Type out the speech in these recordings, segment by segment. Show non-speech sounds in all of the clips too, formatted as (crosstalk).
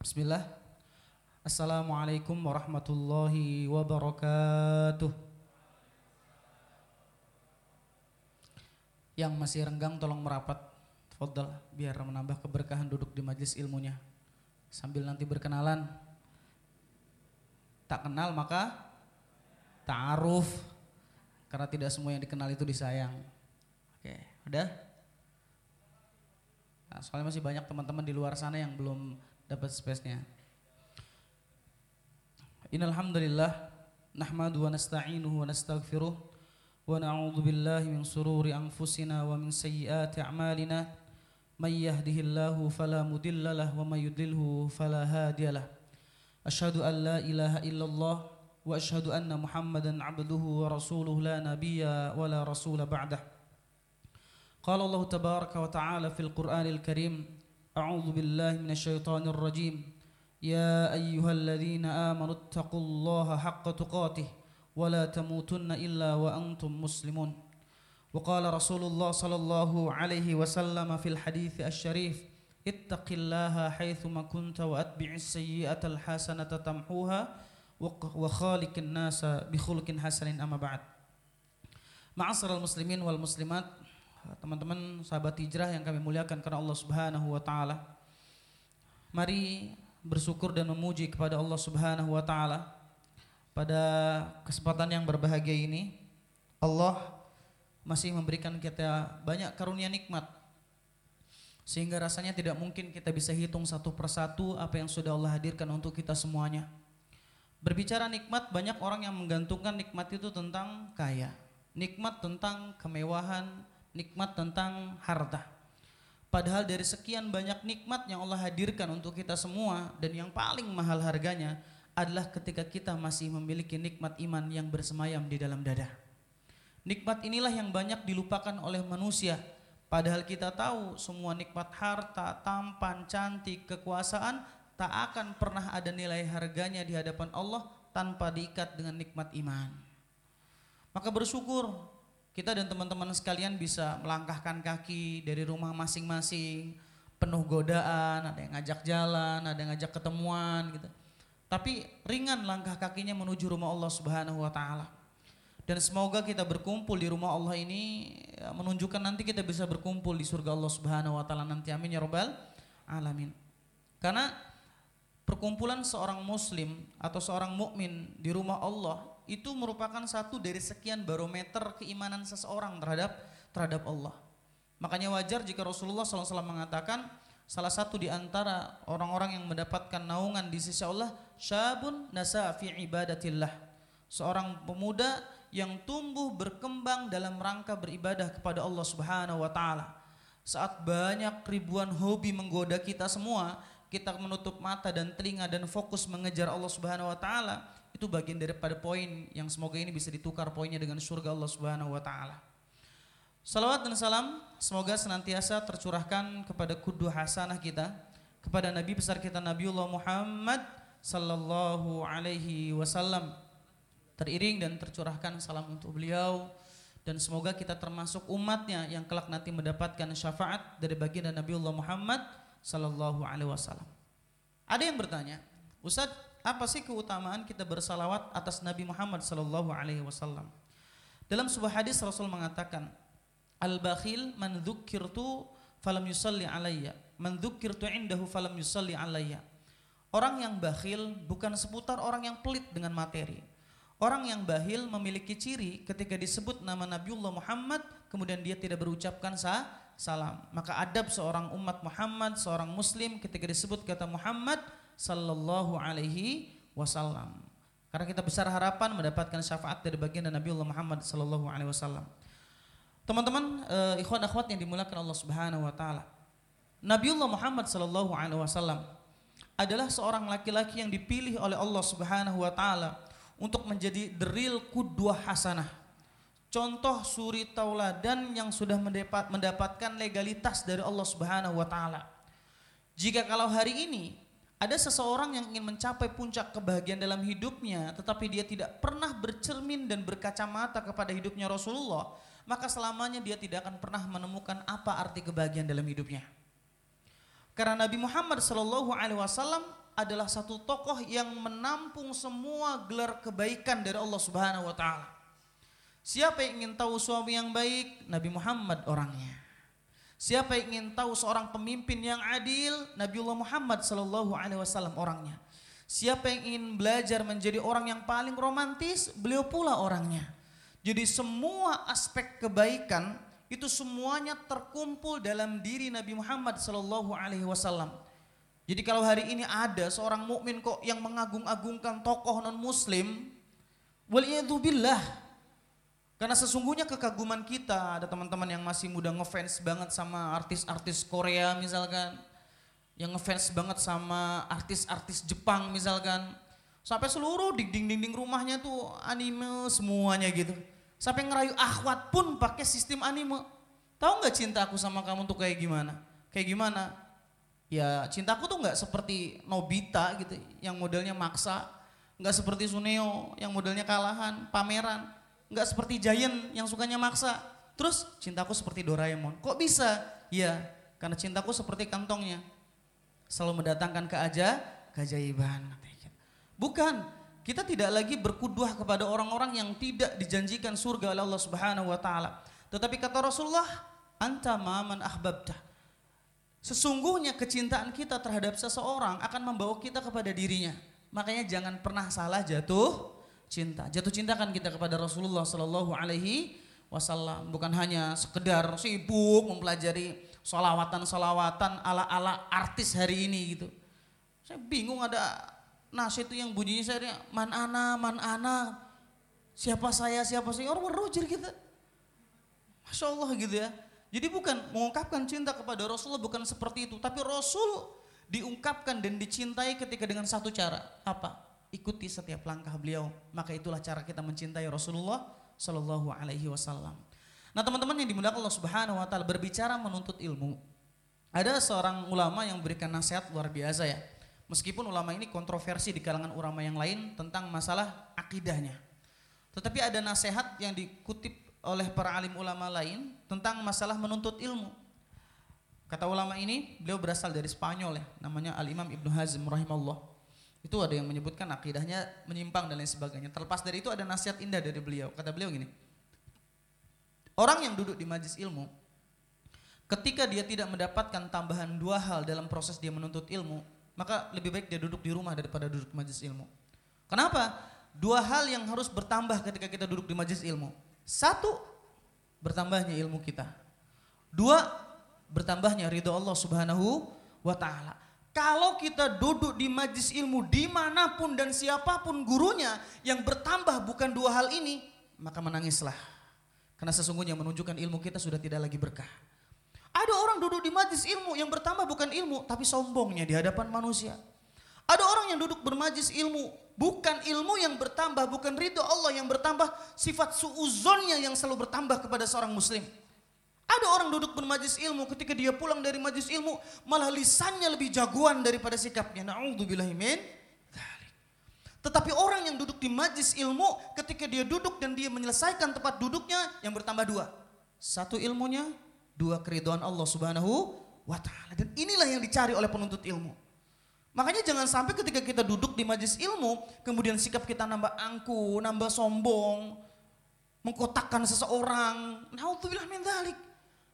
Bismillah. Assalamualaikum warahmatullahi wabarakatuh. Yang masih renggang tolong merapat. Fadal biar menambah keberkahan duduk di majlis ilmunya. Sambil nanti berkenalan. Tak kenal maka ta'aruf. Karena tidak semua yang dikenal itu disayang. Oke, udah? Nah, soalnya masih banyak teman-teman di luar sana yang belum dapat space-nya. Innal hamdalillah nahmadu wa nasta'inuhu wa nastaghfiruh wa na'udzu billahi min sururi anfusina wa min sayyiati a'malina may yahdihillahu fala mudilla lahu wa may yudlilhu fala hadiyalah. Asyhadu an la ilaha illallah wa asyhadu anna Muhammadan 'abduhu wa rasuluhu la nabiyya wa la rasula ba'dah. Qala Allah tabaraka wa ta'ala fil Qur'anil Karim أعوذ بالله من الشيطان الرجيم. يا أيها الذين آمنوا اتقوا الله حق تقاته ولا تموتن إلا وأنتم مسلمون. وقال رسول الله صلى الله عليه وسلم في الحديث الشريف اتق الله حيثما كنت وأتبع السيئة الحسنة تمحوها وخالق الناس بخلق حسن أما بعد. معصر المسلمين والمسلمات teman-teman sahabat hijrah yang kami muliakan karena Allah Subhanahu wa taala. Mari bersyukur dan memuji kepada Allah Subhanahu wa taala pada kesempatan yang berbahagia ini. Allah masih memberikan kita banyak karunia nikmat sehingga rasanya tidak mungkin kita bisa hitung satu persatu apa yang sudah Allah hadirkan untuk kita semuanya. Berbicara nikmat, banyak orang yang menggantungkan nikmat itu tentang kaya, nikmat tentang kemewahan, nikmat tentang harta. Padahal dari sekian banyak nikmat yang Allah hadirkan untuk kita semua dan yang paling mahal harganya adalah ketika kita masih memiliki nikmat iman yang bersemayam di dalam dada. Nikmat inilah yang banyak dilupakan oleh manusia. Padahal kita tahu semua nikmat harta, tampan, cantik, kekuasaan tak akan pernah ada nilai harganya di hadapan Allah tanpa diikat dengan nikmat iman. Maka bersyukur kita dan teman-teman sekalian bisa melangkahkan kaki dari rumah masing-masing, penuh godaan, ada yang ngajak jalan, ada yang ngajak ketemuan gitu. Tapi ringan langkah kakinya menuju rumah Allah Subhanahu wa taala. Dan semoga kita berkumpul di rumah Allah ini ya, menunjukkan nanti kita bisa berkumpul di surga Allah Subhanahu wa taala nanti amin ya rabbal alamin. Karena perkumpulan seorang muslim atau seorang mukmin di rumah Allah itu merupakan satu dari sekian barometer keimanan seseorang terhadap terhadap Allah. Makanya wajar jika Rasulullah SAW mengatakan salah satu di antara orang-orang yang mendapatkan naungan di sisi Allah syabun nasa fi ibadatillah. Seorang pemuda yang tumbuh berkembang dalam rangka beribadah kepada Allah Subhanahu wa taala. Saat banyak ribuan hobi menggoda kita semua, kita menutup mata dan telinga dan fokus mengejar Allah Subhanahu wa taala, itu bagian daripada poin yang semoga ini bisa ditukar poinnya dengan surga Allah Subhanahu wa taala. Salawat dan salam semoga senantiasa tercurahkan kepada kudu hasanah kita kepada Nabi besar kita Nabiullah Muhammad sallallahu alaihi wasallam. Teriring dan tercurahkan salam untuk beliau dan semoga kita termasuk umatnya yang kelak nanti mendapatkan syafaat dari baginda Nabiullah Muhammad sallallahu alaihi wasallam. Ada yang bertanya, Ustaz, apa sih keutamaan kita bersalawat atas Nabi Muhammad sallallahu alaihi wasallam? Dalam sebuah hadis Rasul mengatakan, "Al-bakhil man dzukirtu falam yusalli alayya, man dzukirtu indahu falam yusalli alayya." Orang yang bakhil bukan seputar orang yang pelit dengan materi. Orang yang bahil memiliki ciri ketika disebut nama Nabiullah Muhammad kemudian dia tidak berucapkan sah, salam. Maka adab seorang umat Muhammad, seorang muslim ketika disebut kata Muhammad sallallahu alaihi wasallam. Karena kita besar harapan mendapatkan syafaat dari baginda Nabi Allah Muhammad sallallahu alaihi wasallam. Teman-teman, uh, ikhwan akhwat yang dimuliakan Allah Subhanahu wa taala. Nabiullah Muhammad sallallahu alaihi wasallam adalah seorang laki-laki yang dipilih oleh Allah Subhanahu wa taala untuk menjadi real kudwah hasanah. Contoh suri tauladan yang sudah mendapat, mendapatkan legalitas dari Allah Subhanahu wa taala. Jika kalau hari ini ada seseorang yang ingin mencapai puncak kebahagiaan dalam hidupnya, tetapi dia tidak pernah bercermin dan berkacamata kepada hidupnya Rasulullah, maka selamanya dia tidak akan pernah menemukan apa arti kebahagiaan dalam hidupnya. Karena Nabi Muhammad Shallallahu Alaihi Wasallam adalah satu tokoh yang menampung semua gelar kebaikan dari Allah Subhanahu wa taala. Siapa yang ingin tahu suami yang baik? Nabi Muhammad orangnya. Siapa yang ingin tahu seorang pemimpin yang adil? Nabiullah Muhammad sallallahu alaihi wasallam orangnya. Siapa yang ingin belajar menjadi orang yang paling romantis? Beliau pula orangnya. Jadi semua aspek kebaikan itu semuanya terkumpul dalam diri Nabi Muhammad sallallahu alaihi wasallam. Jadi kalau hari ini ada seorang mukmin kok yang mengagung-agungkan tokoh non muslim, waliyadzubillah. Karena sesungguhnya kekaguman kita, ada teman-teman yang masih muda ngefans banget sama artis-artis Korea misalkan, yang ngefans banget sama artis-artis Jepang misalkan, sampai seluruh dinding-dinding rumahnya tuh anime semuanya gitu. Sampai ngerayu akhwat pun pakai sistem anime. Tahu nggak cinta aku sama kamu tuh kayak gimana? Kayak gimana? ya cintaku tuh nggak seperti Nobita gitu yang modelnya maksa nggak seperti Suneo yang modelnya kalahan pameran nggak seperti Giant yang sukanya maksa. Terus cintaku seperti Doraemon. Kok bisa? Ya karena cintaku seperti kantongnya. Selalu mendatangkan keaja keajaiban. Bukan kita tidak lagi berkuduah kepada orang-orang yang tidak dijanjikan surga oleh Allah Subhanahu wa taala. Tetapi kata Rasulullah anta man ahbabtah Sesungguhnya kecintaan kita terhadap seseorang akan membawa kita kepada dirinya. Makanya jangan pernah salah jatuh cinta. Jatuh cinta kan kita kepada Rasulullah Shallallahu Alaihi Wasallam. Bukan hanya sekedar sibuk mempelajari solawatan-solawatan ala-ala artis hari ini gitu. Saya bingung ada nasi itu yang bunyinya saya man ana man ana siapa saya siapa saya orang merujir kita. Masya Allah gitu ya. Jadi bukan mengungkapkan cinta kepada Rasulullah bukan seperti itu, tapi Rasul diungkapkan dan dicintai ketika dengan satu cara. Apa? Ikuti setiap langkah beliau. Maka itulah cara kita mencintai Rasulullah Shallallahu alaihi wasallam. Nah, teman-teman yang dimuliakan Allah Subhanahu wa taala berbicara menuntut ilmu. Ada seorang ulama yang memberikan nasihat luar biasa ya. Meskipun ulama ini kontroversi di kalangan ulama yang lain tentang masalah akidahnya. Tetapi ada nasihat yang dikutip oleh para alim ulama lain tentang masalah menuntut ilmu. Kata ulama ini, beliau berasal dari Spanyol ya, namanya Al-Imam Ibnu Hazm rahimahullah. Itu ada yang menyebutkan akidahnya menyimpang dan lain sebagainya. Terlepas dari itu ada nasihat indah dari beliau. Kata beliau gini, orang yang duduk di majlis ilmu, ketika dia tidak mendapatkan tambahan dua hal dalam proses dia menuntut ilmu, maka lebih baik dia duduk di rumah daripada duduk di majlis ilmu. Kenapa? Dua hal yang harus bertambah ketika kita duduk di majlis ilmu. Satu, bertambahnya ilmu kita. Dua, bertambahnya ridho Allah subhanahu wa ta'ala. Kalau kita duduk di majlis ilmu di mana pun dan siapa pun gurunya yang bertambah bukan dua hal ini, maka menangislah. Karena sesungguhnya menunjukkan ilmu kita sudah tidak lagi berkah. Ada orang duduk di majlis ilmu yang bertambah bukan ilmu, tapi sombongnya di hadapan manusia. Ada orang yang duduk bermajlis ilmu, bukan ilmu yang bertambah, bukan ridho Allah yang bertambah, sifat suuzonnya yang selalu bertambah kepada seorang muslim. Ada orang duduk bermajlis ilmu, ketika dia pulang dari majlis ilmu, malah lisannya lebih jagoan daripada sikapnya. Na'udzubillahimin. Tetapi orang yang duduk di majlis ilmu, ketika dia duduk dan dia menyelesaikan tempat duduknya, yang bertambah dua. Satu ilmunya, dua keriduan Allah subhanahu wa ta'ala. Dan inilah yang dicari oleh penuntut ilmu. Makanya jangan sampai ketika kita duduk di majlis ilmu, kemudian sikap kita nambah angku, nambah sombong, mengkotakkan seseorang. Naudzubillah min dzalik.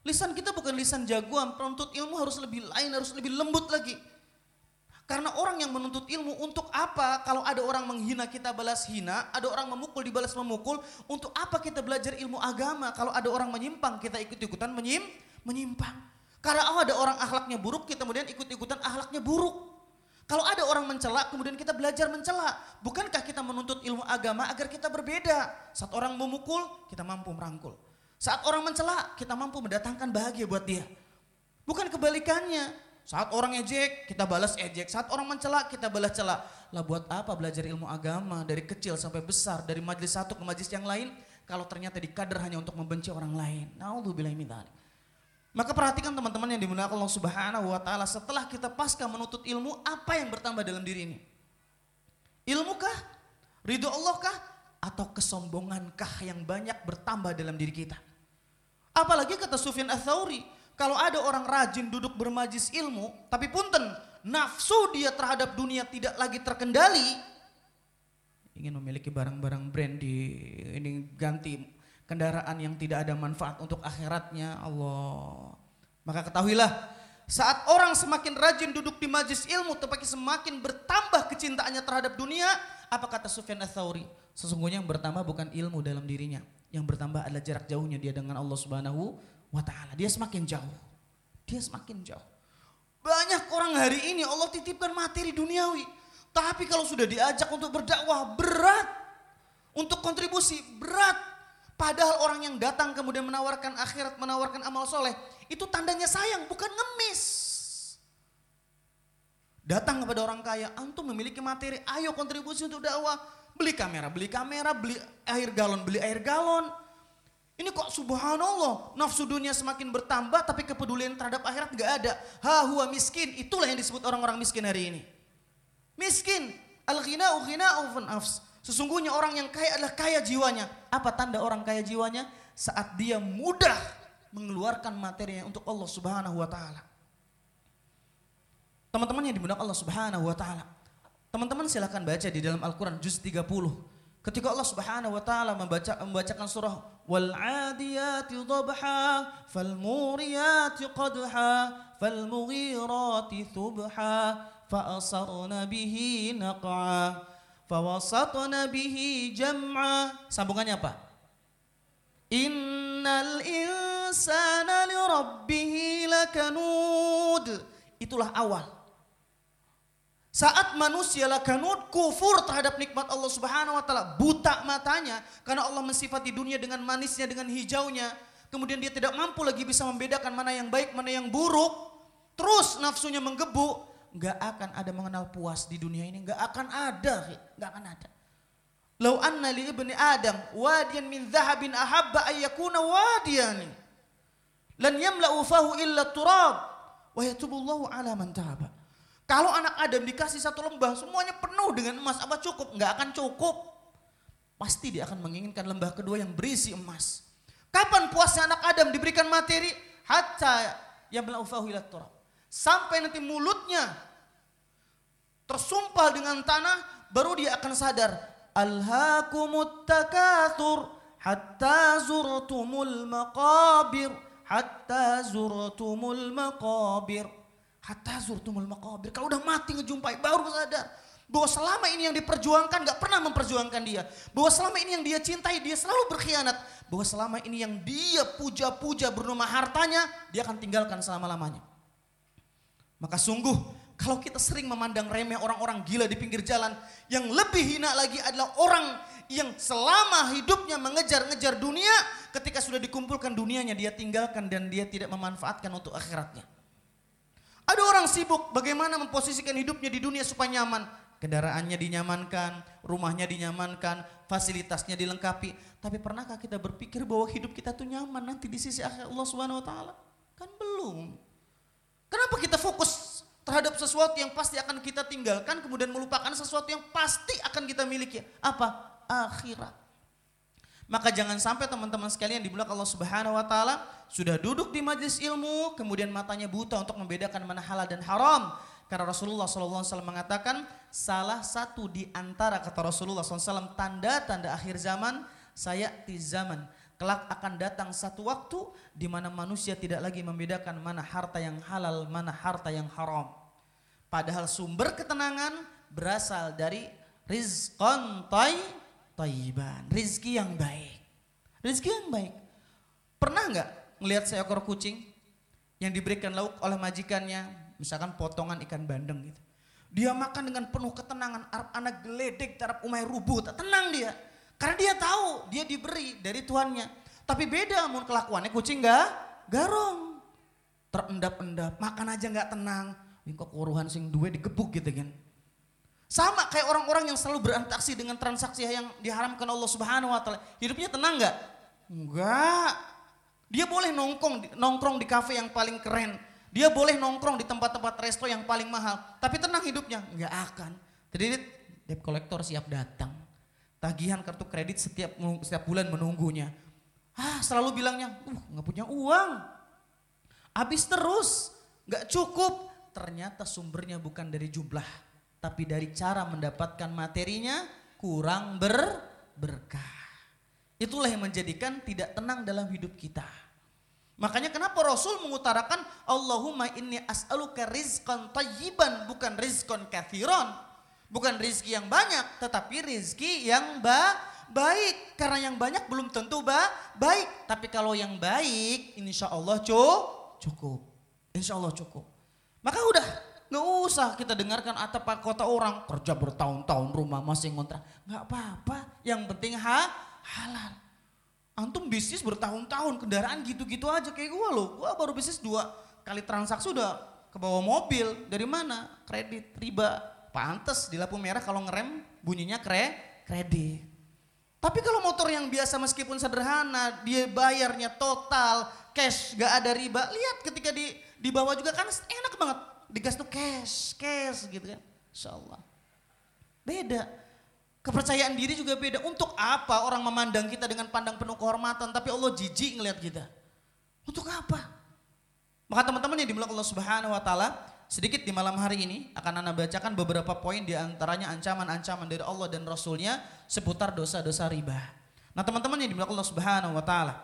Lisan kita bukan lisan jagoan, penuntut ilmu harus lebih lain, harus lebih lembut lagi. Karena orang yang menuntut ilmu untuk apa? Kalau ada orang menghina kita balas hina, ada orang memukul dibalas memukul, untuk apa kita belajar ilmu agama? Kalau ada orang menyimpang, kita ikut-ikutan menyim, menyimpang. Karena oh, ada orang akhlaknya buruk, kita kemudian ikut-ikutan akhlaknya buruk. Kalau ada orang mencela, kemudian kita belajar mencela. Bukankah kita menuntut ilmu agama agar kita berbeda? Saat orang memukul, kita mampu merangkul. Saat orang mencela, kita mampu mendatangkan bahagia buat dia. Bukan kebalikannya. Saat orang ejek, kita balas ejek. Saat orang mencela, kita balas cela. Lah buat apa belajar ilmu agama dari kecil sampai besar, dari majelis satu ke majelis yang lain, kalau ternyata dikader hanya untuk membenci orang lain. Naudzubillah min maka perhatikan teman-teman yang dimuliakan Allah Subhanahu wa taala, setelah kita pasca menuntut ilmu, apa yang bertambah dalam diri ini? Ilmu kah? Ridho Allah kah? Atau kesombongankah yang banyak bertambah dalam diri kita? Apalagi kata Sufyan ats kalau ada orang rajin duduk bermajis ilmu, tapi punten, nafsu dia terhadap dunia tidak lagi terkendali, ingin memiliki barang-barang brand di ini ganti kendaraan yang tidak ada manfaat untuk akhiratnya Allah. Maka ketahuilah saat orang semakin rajin duduk di majlis ilmu tetapi semakin bertambah kecintaannya terhadap dunia, apa kata Sufyan Ats-Tsauri? Sesungguhnya yang bertambah bukan ilmu dalam dirinya, yang bertambah adalah jarak jauhnya dia dengan Allah Subhanahu wa taala. Dia semakin jauh. Dia semakin jauh. Banyak orang hari ini Allah titipkan materi duniawi. Tapi kalau sudah diajak untuk berdakwah berat. Untuk kontribusi berat. Padahal orang yang datang kemudian menawarkan akhirat, menawarkan amal soleh. Itu tandanya sayang, bukan ngemis. Datang kepada orang kaya, antum memiliki materi, ayo kontribusi untuk dakwah. Beli kamera, beli kamera, beli air galon, beli air galon. Ini kok subhanallah, nafsu dunia semakin bertambah tapi kepedulian terhadap akhirat nggak ada. Ha huwa miskin, itulah yang disebut orang-orang miskin hari ini. Miskin, al-ghina'u ghina'u nafs. Sesungguhnya orang yang kaya adalah kaya jiwanya. Apa tanda orang kaya jiwanya? Saat dia mudah mengeluarkan materinya untuk Allah Subhanahu wa taala. Teman-teman yang Allah Subhanahu wa taala. Teman-teman silakan baca di dalam Al-Qur'an juz 30 Ketika Allah Subhanahu wa taala membaca membacakan surah wal adiyati dhabha fal muriyati qadha fal mughirati subha fa asarna bihi naq'a fa wasatna bihi jam'a. Sambungannya apa? Innal insana li lakanud. Itulah awal saat manusia lakanut kufur terhadap nikmat Allah Subhanahu wa taala, buta matanya karena Allah mensifati dunia dengan manisnya dengan hijaunya, kemudian dia tidak mampu lagi bisa membedakan mana yang baik, mana yang buruk. Terus nafsunya menggebu, nggak akan ada mengenal puas di dunia ini, nggak akan ada, nggak akan ada. Lau anna li ibni Adam wadiyan min dhahabin ahabba ayyakuna wadiyan. Lan yamla'u fahu illa turab wa yatubullahu ala man. Kalau anak Adam dikasih satu lembah semuanya penuh dengan emas, apa cukup? Enggak akan cukup. Pasti dia akan menginginkan lembah kedua yang berisi emas. Kapan puasnya anak Adam diberikan materi? Hatta yang melaufahu ila turab. Sampai nanti mulutnya tersumpal dengan tanah, baru dia akan sadar. Alhaakumut takathur hatta zurtumul maqabir hatta zurtumul maqabir Hatta zurtumul maqabir. Kalau udah mati ngejumpai baru sadar. Bahwa selama ini yang diperjuangkan gak pernah memperjuangkan dia. Bahwa selama ini yang dia cintai dia selalu berkhianat. Bahwa selama ini yang dia puja-puja bernama hartanya dia akan tinggalkan selama-lamanya. Maka sungguh kalau kita sering memandang remeh orang-orang gila di pinggir jalan. Yang lebih hina lagi adalah orang yang selama hidupnya mengejar-ngejar dunia. Ketika sudah dikumpulkan dunianya dia tinggalkan dan dia tidak memanfaatkan untuk akhiratnya. Ada orang sibuk bagaimana memposisikan hidupnya di dunia supaya nyaman. Kendaraannya dinyamankan, rumahnya dinyamankan, fasilitasnya dilengkapi. Tapi pernahkah kita berpikir bahwa hidup kita tuh nyaman nanti di sisi akhir Allah Subhanahu wa taala? Kan belum. Kenapa kita fokus terhadap sesuatu yang pasti akan kita tinggalkan kemudian melupakan sesuatu yang pasti akan kita miliki? Apa? Akhirat. Maka jangan sampai teman-teman sekalian dimuliakan Allah Subhanahu wa taala sudah duduk di majlis ilmu kemudian matanya buta untuk membedakan mana halal dan haram. Karena Rasulullah SAW mengatakan salah satu di antara kata Rasulullah SAW tanda-tanda akhir zaman saya di zaman kelak akan datang satu waktu di mana manusia tidak lagi membedakan mana harta yang halal, mana harta yang haram. Padahal sumber ketenangan berasal dari rizqan taiban, rizki yang baik. Rizki yang baik. Pernah nggak melihat seekor kucing yang diberikan lauk oleh majikannya, misalkan potongan ikan bandeng gitu. Dia makan dengan penuh ketenangan, Arab anak geledek, Arab umai rubuh, tenang dia. Karena dia tahu dia diberi dari tuannya. Tapi beda mun kelakuannya kucing nggak garong. Terendap-endap, makan aja nggak tenang. Wingkok uruhan sing duwe digebuk gitu kan. Sama kayak orang-orang yang selalu berinteraksi dengan transaksi yang diharamkan Allah Subhanahu wa taala. Hidupnya tenang nggak? Enggak. Dia boleh nongkrong nongkrong di kafe yang paling keren. Dia boleh nongkrong di tempat-tempat resto yang paling mahal, tapi tenang hidupnya? Enggak akan. Jadi debt collector siap datang. Tagihan kartu kredit setiap setiap bulan menunggunya. Ah, selalu bilangnya, "Uh, nggak punya uang." Habis terus, nggak cukup, ternyata sumbernya bukan dari jumlah, tapi dari cara mendapatkan materinya kurang ber berkah. Itulah yang menjadikan tidak tenang dalam hidup kita. Makanya kenapa Rasul mengutarakan Allahumma inni as'aluka rizqan tayyiban bukan rizqan kathiron. Bukan rizki yang banyak tetapi rizki yang ba baik. Karena yang banyak belum tentu ba baik. Tapi kalau yang baik insya Allah cukup. Insya Allah cukup. Maka udah nggak usah kita dengarkan atap kota orang kerja bertahun-tahun rumah masih ngontrak. Nggak apa-apa. Yang penting ha halal. Antum bisnis bertahun-tahun kendaraan gitu-gitu aja kayak gua loh. Gua baru bisnis dua kali transaksi udah ke bawah mobil. Dari mana? Kredit, riba. Pantes di lampu merah kalau ngerem bunyinya kre, kredit. Tapi kalau motor yang biasa meskipun sederhana, dia bayarnya total, cash, gak ada riba. Lihat ketika di di bawah juga kan enak banget. Digas tuh cash, cash gitu kan. Insya Allah. Beda. Kepercayaan diri juga beda. Untuk apa orang memandang kita dengan pandang penuh kehormatan, tapi Allah jijik ngelihat kita? Untuk apa? Maka teman-teman yang dimulai Allah Subhanahu wa taala, sedikit di malam hari ini akan Anda bacakan beberapa poin di antaranya ancaman-ancaman dari Allah dan Rasulnya seputar dosa-dosa riba. Nah teman-teman yang dimulai Allah Subhanahu wa taala.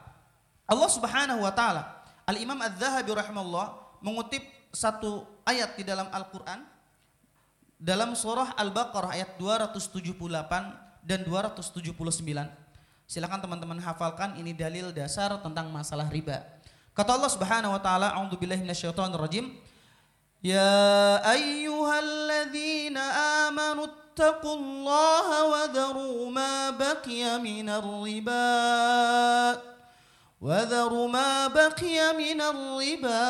Allah Subhanahu wa taala, Al-Imam Az-Zahabi rahimahullah mengutip satu ayat di dalam Al-Qur'an dalam surah Al-Baqarah ayat 278 dan 279. Silakan teman-teman hafalkan ini dalil dasar tentang masalah riba. Kata Allah Subhanahu wa taala, "A'udzubillahi minasyaitonirrajim." Ya ayyuhalladzina amanu ittaqullaha wa dharu ma baqiya minar riba. وذروا ما بقي من الربا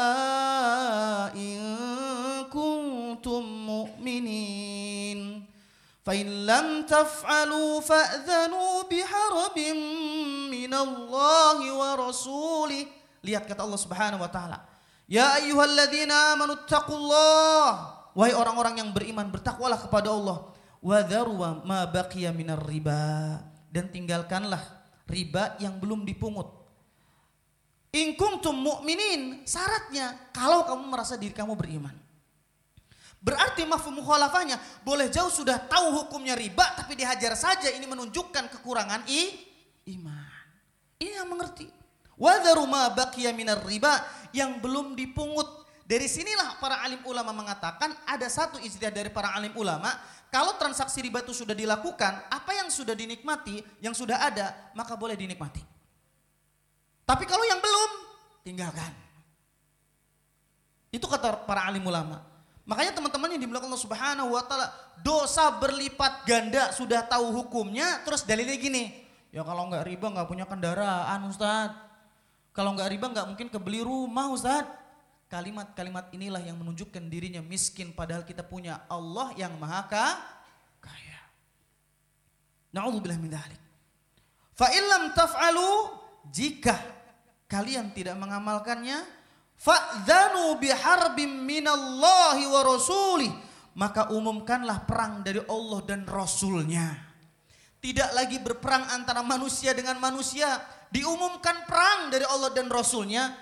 فإن لم تفعلوا فأذنوا بحرب من الله ورسوله lihat kata Allah Subhanahu wa taala ya ayyuhalladzina amanu taqullah wahai orang-orang yang beriman bertakwalah kepada Allah wa dharu ma baqiya minar riba dan tinggalkanlah riba yang belum dipungut In kuntum mu'minin, syaratnya kalau kamu merasa diri kamu beriman. Berarti mafhum mukhalafahnya boleh jauh sudah tahu hukumnya riba tapi dihajar saja ini menunjukkan kekurangan i, iman. Ini yang mengerti. Wadharu ma baqiya minar riba yang belum dipungut. Dari sinilah para alim ulama mengatakan ada satu ijtihad dari para alim ulama kalau transaksi riba itu sudah dilakukan, apa yang sudah dinikmati, yang sudah ada, maka boleh dinikmati. Tapi kalau yang belum, tinggalkan. Itu kata para alim ulama. Makanya teman-teman yang dimulakan Allah Subhanahu wa taala, dosa berlipat ganda sudah tahu hukumnya, terus dalilnya gini. Ya kalau nggak riba nggak punya kendaraan, Ustaz. Kalau nggak riba nggak mungkin kebeli rumah, Ustaz. Kalimat-kalimat inilah yang menunjukkan dirinya miskin padahal kita punya Allah yang maha kaya. Na'udzubillah min dzalik. Fa taf'alu jika kalian tidak mengamalkannya fa'dzanu biharbim minallahi wa rasulih maka umumkanlah perang dari Allah dan Rasulnya. Tidak lagi berperang antara manusia dengan manusia. Diumumkan perang dari Allah dan Rasulnya.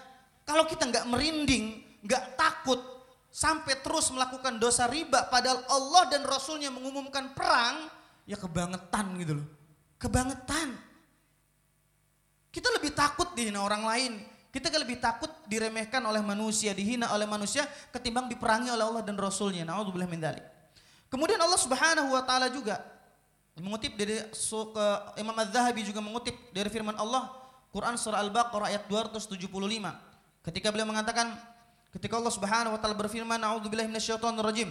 Kalau kita nggak merinding, nggak takut, sampai terus melakukan dosa riba. Padahal Allah dan Rasulnya mengumumkan perang, ya kebangetan gitu loh. Kebangetan. Kita lebih takut dihina orang lain. Kita lebih takut diremehkan oleh manusia, dihina oleh manusia ketimbang diperangi oleh Allah dan Rasulnya. Naudzubillah min dzalik. Kemudian Allah Subhanahu wa taala juga mengutip dari Imam Az-Zahabi juga mengutip dari firman Allah Quran surah Al-Baqarah ayat 275. Ketika beliau mengatakan ketika Allah Subhanahu wa taala berfirman A'udzubillahi minasyaitonir rajim.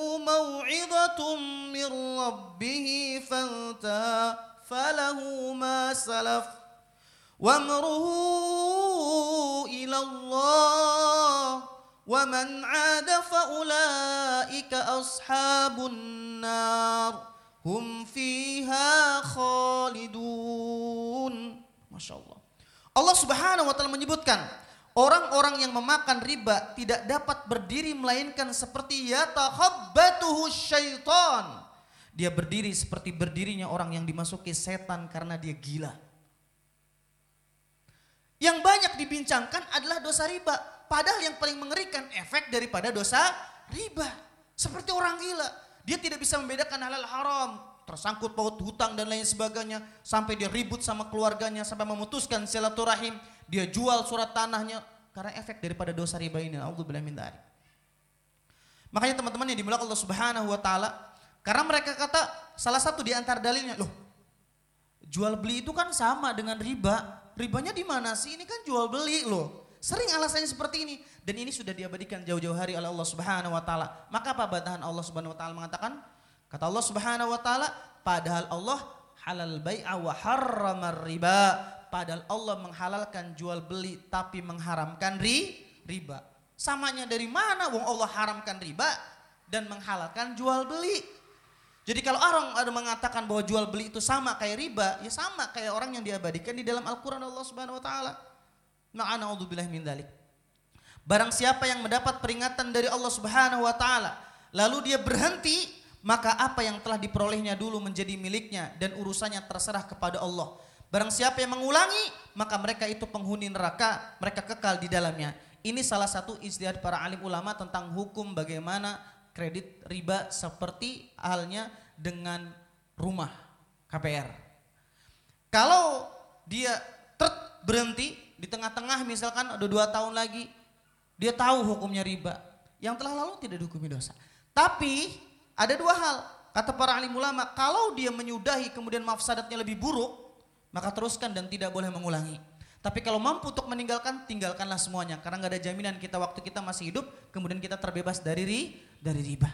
من ربه فانتهى فله ما سلف وامره إلى الله ومن عاد فأولئك أصحاب النار هم فيها خالدون Masya Allah Allah subhanahu wa ta'ala menyebutkan Orang-orang yang memakan riba tidak dapat berdiri melainkan seperti yatakhabbatuhu syaitan. Dia berdiri seperti berdirinya orang yang dimasuki setan karena dia gila. Yang banyak dibincangkan adalah dosa riba. Padahal yang paling mengerikan efek daripada dosa riba. Seperti orang gila. Dia tidak bisa membedakan halal haram. Tersangkut paut hutang dan lain sebagainya. Sampai dia ribut sama keluarganya. Sampai memutuskan silaturahim. Dia jual surat tanahnya. Karena efek daripada dosa riba ini. Dari. Makanya teman-teman yang dimulai Allah subhanahu wa ta'ala. Karena mereka kata salah satu di antara dalilnya. Loh jual beli itu kan sama dengan riba. Ribanya di mana sih? Ini kan jual beli loh. Sering alasannya seperti ini dan ini sudah diabadikan jauh-jauh hari oleh Allah Subhanahu wa taala. Maka apa batahan Allah Subhanahu wa taala mengatakan? Kata Allah Subhanahu wa taala, padahal Allah halal bai'a wa harramar riba. Padahal Allah menghalalkan jual beli tapi mengharamkan ri, riba. Samanya dari mana wong Allah haramkan riba dan menghalalkan jual beli? Jadi kalau orang ada mengatakan bahwa jual beli itu sama kayak riba, ya sama kayak orang yang diabadikan di dalam Al-Qur'an Allah Subhanahu wa taala. Ma'ana min dalik. Barang siapa yang mendapat peringatan dari Allah Subhanahu wa taala, lalu dia berhenti, maka apa yang telah diperolehnya dulu menjadi miliknya dan urusannya terserah kepada Allah. Barang siapa yang mengulangi, maka mereka itu penghuni neraka, mereka kekal di dalamnya. Ini salah satu istihad para alim ulama tentang hukum bagaimana kredit riba seperti halnya dengan rumah KPR. Kalau dia ter berhenti di tengah-tengah misalkan ada dua tahun lagi, dia tahu hukumnya riba. Yang telah lalu tidak dihukumi dosa. Tapi ada dua hal. Kata para alim ulama, kalau dia menyudahi kemudian mafsadatnya lebih buruk, maka teruskan dan tidak boleh mengulangi. Tapi kalau mampu untuk meninggalkan, tinggalkanlah semuanya. Karena nggak ada jaminan kita waktu kita masih hidup, kemudian kita terbebas dari ri, dari riba.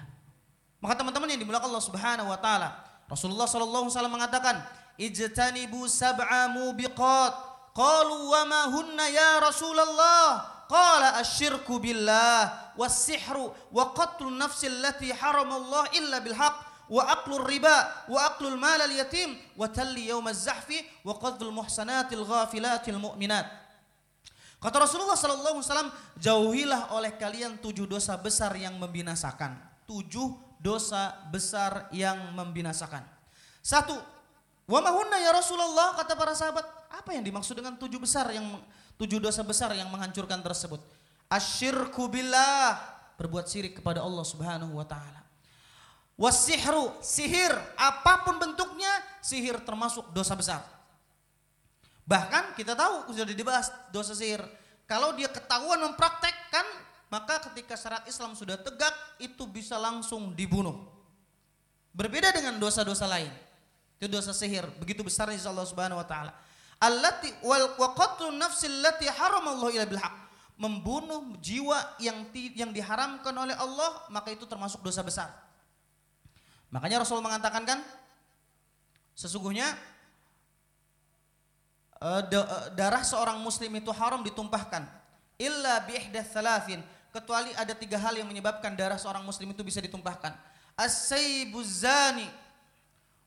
Maka teman-teman yang dimulakan Allah Subhanahu wa taala, Rasulullah sallallahu alaihi wasallam mengatakan, "Ijtanibu sab'a mubiqat." Qalu wa ma hunna ya Rasulullah? Qala asyirku billah was-sihru wa qatlun nafsi allati haramallah illa bil haqq wa aklur riba wa aklul mal al yatim wa talli yawm az-zahfi wa qadhul muhsanatil ghafilatil mu'minat Kata Rasulullah sallallahu alaihi wasallam, jauhilah oleh kalian tujuh dosa besar yang membinasakan. Tujuh dosa besar yang membinasakan. Satu, wa mahunna ya Rasulullah kata para sahabat, apa yang dimaksud dengan tujuh besar yang tujuh dosa besar yang menghancurkan tersebut? Asyirku billah, berbuat syirik kepada Allah Subhanahu wa taala. Wasihru, sihir, apa pun bentuknya, sihir termasuk dosa besar. Bahkan kita tahu sudah dibahas dosa sihir. Kalau dia ketahuan mempraktekkan, maka ketika syarat Islam sudah tegak, itu bisa langsung dibunuh. Berbeda dengan dosa-dosa lain. Itu dosa sihir, begitu besar insya Allah Subhanahu wa taala. Allati wal qatlun nafsil lati haramallahu ila bil Membunuh jiwa yang yang diharamkan oleh Allah, maka itu termasuk dosa besar. Makanya Rasul mengatakan kan sesungguhnya uh, darah seorang muslim itu haram ditumpahkan. Illa bi thalathin kecuali ada tiga hal yang menyebabkan darah seorang muslim itu bisa ditumpahkan. As-saybuz zani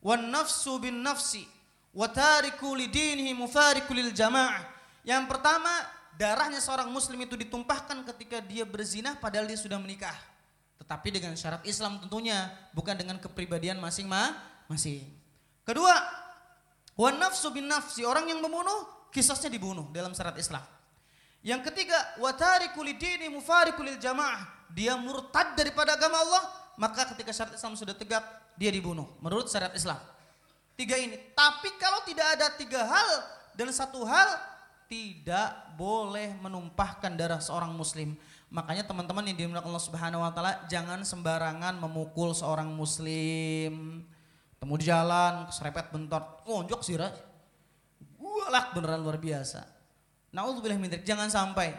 wan nafsu bin nafsi wa tariku lidinihi mufariku lil jamaah yang pertama darahnya seorang muslim itu ditumpahkan ketika dia berzina padahal dia sudah menikah tetapi dengan syarat Islam tentunya bukan dengan kepribadian masing-masing kedua Wan nafsu bin nafsi, orang yang membunuh kisahnya dibunuh dalam syarat Islam. Yang ketiga, watariku lidini mufariku lil jamaah. Dia murtad daripada agama Allah, maka ketika syarat Islam sudah tegak, dia dibunuh menurut syarat Islam. Tiga ini. Tapi kalau tidak ada tiga hal dan satu hal tidak boleh menumpahkan darah seorang muslim. Makanya teman-teman yang dimuliakan Allah Subhanahu wa taala jangan sembarangan memukul seorang muslim Temu di jalan, serepet bentor, ngonjok sih. Gualak beneran luar biasa. Na'udzubillah min jangan sampai.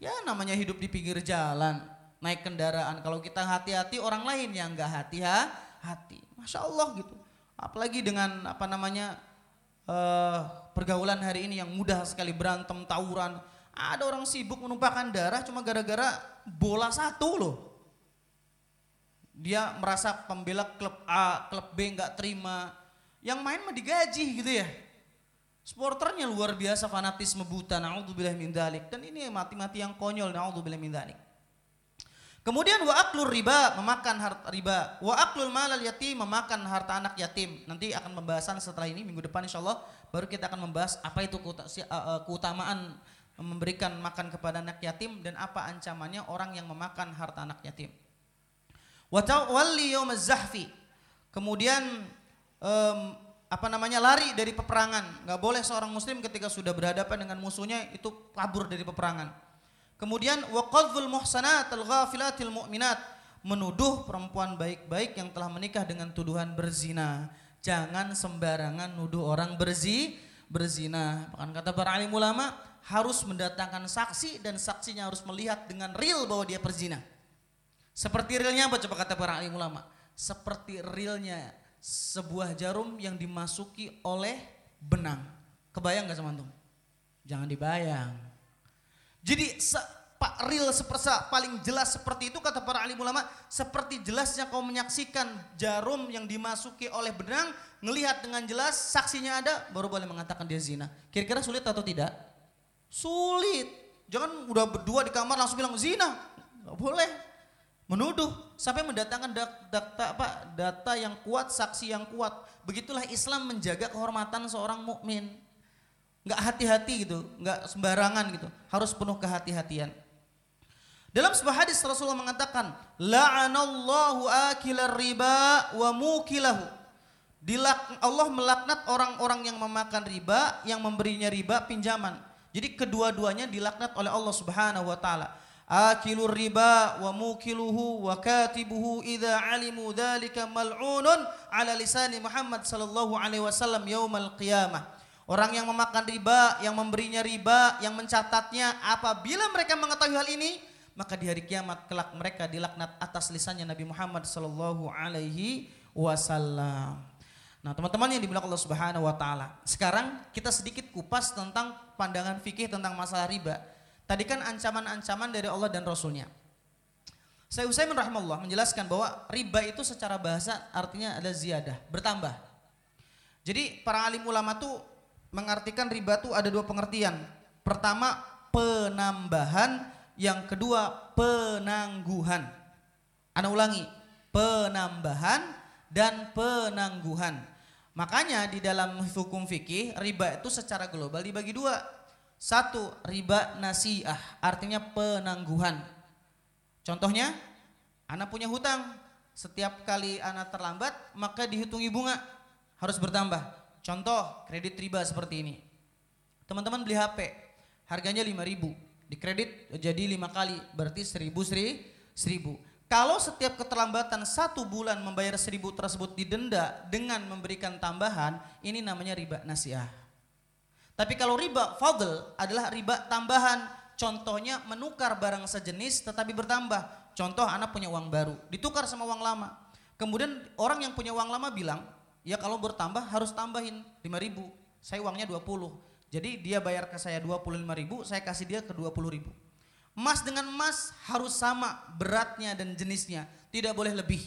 Ya namanya hidup di pinggir jalan, naik kendaraan. Kalau kita hati-hati orang lain yang enggak hati-hati. Masya Allah gitu. Apalagi dengan apa namanya uh, pergaulan hari ini yang mudah sekali berantem, tawuran. Ada orang sibuk menumpahkan darah cuma gara-gara bola satu loh. Dia merasa pembela klub A, klub B nggak terima. Yang main mah digaji gitu ya. Sporternya luar biasa fanatisme buta, naudzubillah min dalik. Dan ini mati-mati yang konyol, naudzubillah min dalik. Kemudian wa aklur riba memakan harta riba, wa aklul malal yatim memakan harta anak yatim. Nanti akan pembahasan setelah ini minggu depan insya Allah baru kita akan membahas apa itu keutamaan memberikan makan kepada anak yatim dan apa ancamannya orang yang memakan harta anak yatim. Kemudian um, apa namanya lari dari peperangan. Nggak boleh seorang muslim ketika sudah berhadapan dengan musuhnya itu kabur dari peperangan. Kemudian waqadzul muhsanatil ghafilatil mu'minat, menuduh perempuan baik-baik yang telah menikah dengan tuduhan berzina. Jangan sembarangan nuduh orang berzi berzina. Bahkan kata para alim ulama harus mendatangkan saksi dan saksinya harus melihat dengan real bahwa dia berzina. Seperti realnya apa coba kata para alim ulama? Seperti realnya sebuah jarum yang dimasuki oleh benang. Kebayang gak sama antum? Jangan dibayang jadi pak real seperti paling jelas seperti itu kata para alim ulama seperti jelasnya kau menyaksikan jarum yang dimasuki oleh benang ngelihat dengan jelas saksinya ada baru boleh mengatakan dia zina kira-kira sulit atau tidak sulit. Jangan udah berdua di kamar langsung bilang zina. Nggak boleh. Menuduh. Sampai mendatangkan data apa data yang kuat saksi yang kuat? Begitulah Islam menjaga kehormatan seorang mukmin. Nggak hati-hati gitu, nggak sembarangan gitu, harus penuh kehati-hatian. Dalam sebuah hadis Rasulullah mengatakan, la'anallahu akilar riba wa mukilahu. Allah melaknat orang-orang yang memakan riba, yang memberinya riba pinjaman. Jadi kedua-duanya dilaknat oleh Allah Subhanahu wa taala. Akilur riba wa mukiluhu wa katibuhu idza alimu dzalika mal'unun ala lisani Muhammad sallallahu alaihi wasallam yaumal qiyamah. Orang yang memakan riba, yang memberinya riba, yang mencatatnya, apabila mereka mengetahui hal ini, maka di hari kiamat kelak mereka dilaknat atas lisannya Nabi Muhammad sallallahu alaihi wasallam. Nah, teman-teman yang dibilang Allah Subhanahu wa taala. Sekarang kita sedikit kupas tentang pandangan fikih tentang masalah riba. Tadi kan ancaman-ancaman dari Allah dan Rasulnya. Saya Utsaimin rahimahullah menjelaskan bahwa riba itu secara bahasa artinya ada ziyadah, bertambah. Jadi para alim ulama tuh mengartikan riba itu ada dua pengertian. Pertama penambahan, yang kedua penangguhan. Anda ulangi, penambahan dan penangguhan. Makanya di dalam hukum fikih riba itu secara global dibagi dua. Satu, riba nasiah, artinya penangguhan. Contohnya, anak punya hutang, setiap kali anak terlambat maka dihitungi bunga harus bertambah Contoh kredit riba seperti ini. Teman-teman beli HP, harganya 5000 dikredit jadi lima kali, berarti 1000 seri, 1000. Kalau setiap keterlambatan satu bulan membayar 1000 tersebut didenda dengan memberikan tambahan, ini namanya riba nasiah. Tapi kalau riba fadl adalah riba tambahan, contohnya menukar barang sejenis tetapi bertambah. Contoh anak punya uang baru, ditukar sama uang lama. Kemudian orang yang punya uang lama bilang, Ya kalau bertambah harus tambahin 5 ribu. Saya uangnya 20. Jadi dia bayar ke saya 25 ribu, saya kasih dia ke 20 ribu. Emas dengan emas harus sama beratnya dan jenisnya. Tidak boleh lebih.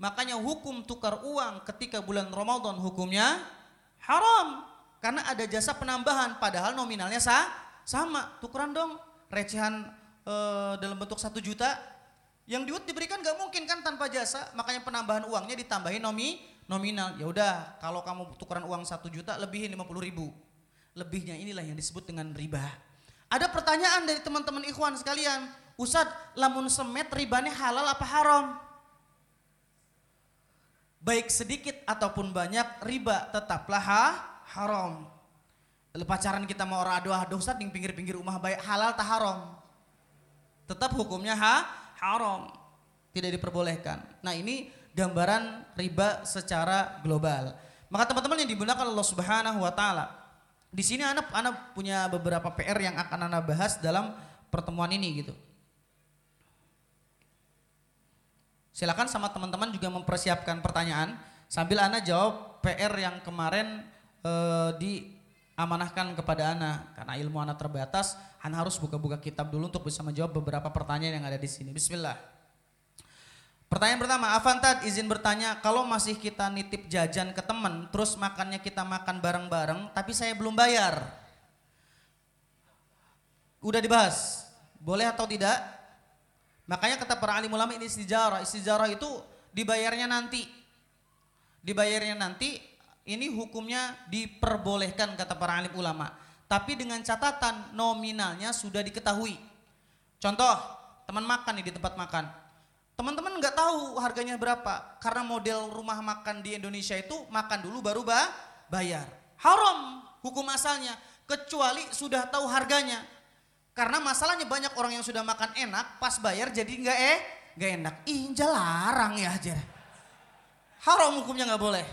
Makanya hukum tukar uang ketika bulan Ramadan hukumnya haram. Karena ada jasa penambahan padahal nominalnya sah, sama. Tukeran dong recehan e, dalam bentuk satu juta. Yang diut diberikan gak mungkin kan tanpa jasa. Makanya penambahan uangnya ditambahin nomi, nominal. Ya udah, kalau kamu tukeran uang satu juta, lebihin 50 ribu. Lebihnya inilah yang disebut dengan riba. Ada pertanyaan dari teman-teman ikhwan sekalian. Ustad, lamun semet ribanya halal apa haram? Baik sedikit ataupun banyak riba tetaplah ha, haram. Lalu pacaran kita mau orang aduh aduh Ustad di pinggir-pinggir rumah baik halal tak haram? Tetap hukumnya ha, haram. Tidak diperbolehkan. Nah ini gambaran riba secara global. Maka teman-teman yang digunakan Allah Subhanahu wa taala. Di sini anak anak punya beberapa PR yang akan anak bahas dalam pertemuan ini gitu. Silakan sama teman-teman juga mempersiapkan pertanyaan sambil anak jawab PR yang kemarin e, diamanahkan kepada anak karena ilmu anak terbatas. Anda harus buka-buka kitab dulu untuk bisa menjawab beberapa pertanyaan yang ada di sini. Bismillah. Pertanyaan pertama, Avantad izin bertanya, kalau masih kita nitip jajan ke teman, terus makannya kita makan bareng-bareng, tapi saya belum bayar. Udah dibahas, boleh atau tidak? Makanya kata para alim ulama ini istijarah. Istijarah itu dibayarnya nanti. Dibayarnya nanti, ini hukumnya diperbolehkan kata para alim ulama. Tapi dengan catatan nominalnya sudah diketahui. Contoh, teman makan nih di tempat makan Teman-teman nggak tahu harganya berapa karena model rumah makan di Indonesia itu makan dulu baru bah, bayar. Haram hukum asalnya kecuali sudah tahu harganya. Karena masalahnya banyak orang yang sudah makan enak pas bayar jadi nggak eh nggak enak. Ih larang ya aja. Haram hukumnya nggak boleh.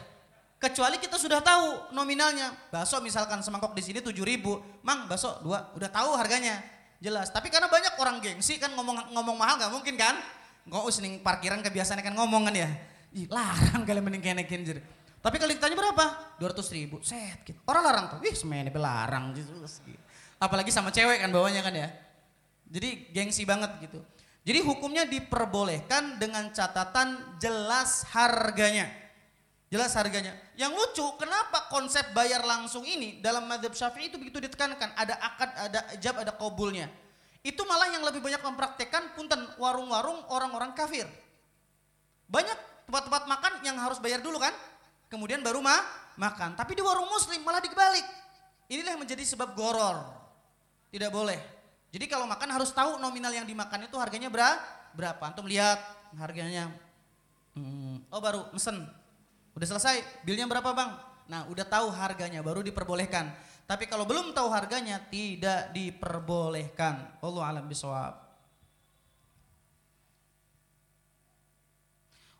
Kecuali kita sudah tahu nominalnya. Bakso misalkan semangkok di sini tujuh ribu, mang bakso dua, udah tahu harganya jelas. Tapi karena banyak orang gengsi kan ngomong ngomong mahal nggak mungkin kan? Nggak usah nih parkiran kebiasaan kan ngomong kan ya. Ih, larang kalian mending kenekin jadi. Tapi kalau ditanya berapa? 200 ribu. Set gitu. Orang larang tuh. Ih semene larang. Gitu. Apalagi sama cewek kan bawanya kan ya. Jadi gengsi banget gitu. Jadi hukumnya diperbolehkan dengan catatan jelas harganya. Jelas harganya. Yang lucu, kenapa konsep bayar langsung ini dalam madhab syafi'i itu begitu ditekankan. Ada akad, ada ijab, ada kabulnya. Itu malah yang lebih banyak mempraktekkan punten warung-warung orang-orang kafir. Banyak tempat-tempat makan yang harus bayar dulu kan, kemudian baru ma makan. Tapi di warung muslim malah dikebalik. Inilah yang menjadi sebab goror. Tidak boleh. Jadi kalau makan harus tahu nominal yang dimakan itu harganya berapa. Berapa? Antum lihat harganya. Hmm, oh baru mesen. Udah selesai, bilnya berapa bang? Nah udah tahu harganya baru diperbolehkan. Tapi kalau belum tahu harganya tidak diperbolehkan. Allah alam bisawab.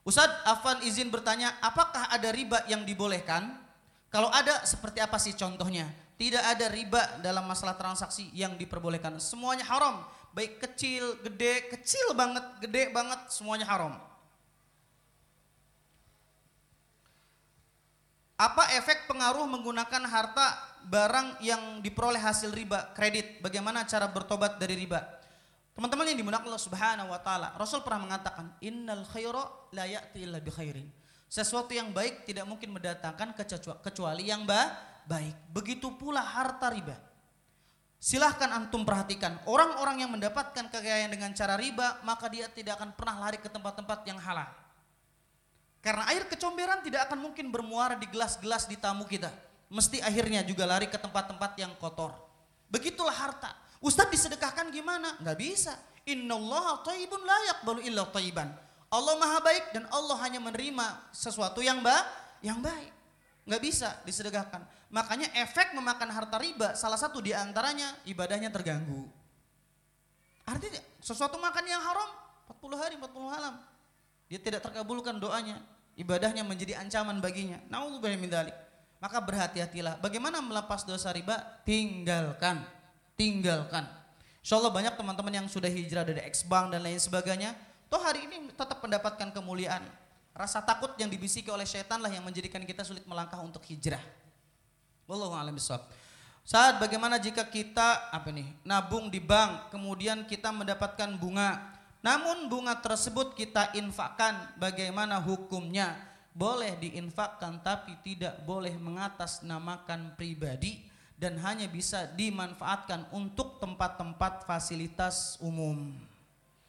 Ustadz Afan izin bertanya, apakah ada riba yang dibolehkan? Kalau ada, seperti apa sih contohnya? Tidak ada riba dalam masalah transaksi yang diperbolehkan. Semuanya haram. Baik kecil, gede, kecil banget, gede banget, semuanya haram. Apa efek pengaruh menggunakan harta barang yang diperoleh hasil riba, kredit, bagaimana cara bertobat dari riba? Teman-teman yang dimuliakan Allah Subhanahu wa taala, Rasul pernah mengatakan, "Innal khaira la ya'ti illa bi khairin." Sesuatu yang baik tidak mungkin mendatangkan kecuali yang baik. Begitu pula harta riba. Silahkan antum perhatikan, orang-orang yang mendapatkan kekayaan dengan cara riba, maka dia tidak akan pernah lari ke tempat-tempat yang halal. Karena air kecomberan tidak akan mungkin bermuara di gelas-gelas di tamu kita mesti akhirnya juga lari ke tempat-tempat yang kotor. Begitulah harta. Ustadz disedekahkan gimana? Nggak bisa. Innallaha thayyibun la yaqbalu illa thayyiban. Allah maha baik dan Allah hanya menerima sesuatu yang baik, yang baik. Nggak bisa disedekahkan. Makanya efek memakan harta riba salah satu di antaranya ibadahnya terganggu. Artinya sesuatu makan yang haram 40 hari 40 malam. Dia tidak terkabulkan doanya. Ibadahnya menjadi ancaman baginya. Nauzubillah min dzalik. Maka berhati-hatilah. Bagaimana melepas dosa riba? Tinggalkan. Tinggalkan. Insya Allah banyak teman-teman yang sudah hijrah dari X-Bank dan lain sebagainya. Toh hari ini tetap mendapatkan kemuliaan. Rasa takut yang dibisiki oleh syaitan lah yang menjadikan kita sulit melangkah untuk hijrah. Wallahu a'lam Saat bagaimana jika kita apa nih nabung di bank kemudian kita mendapatkan bunga namun bunga tersebut kita infakkan bagaimana hukumnya boleh diinfakkan tapi tidak boleh mengatasnamakan pribadi dan hanya bisa dimanfaatkan untuk tempat-tempat fasilitas umum.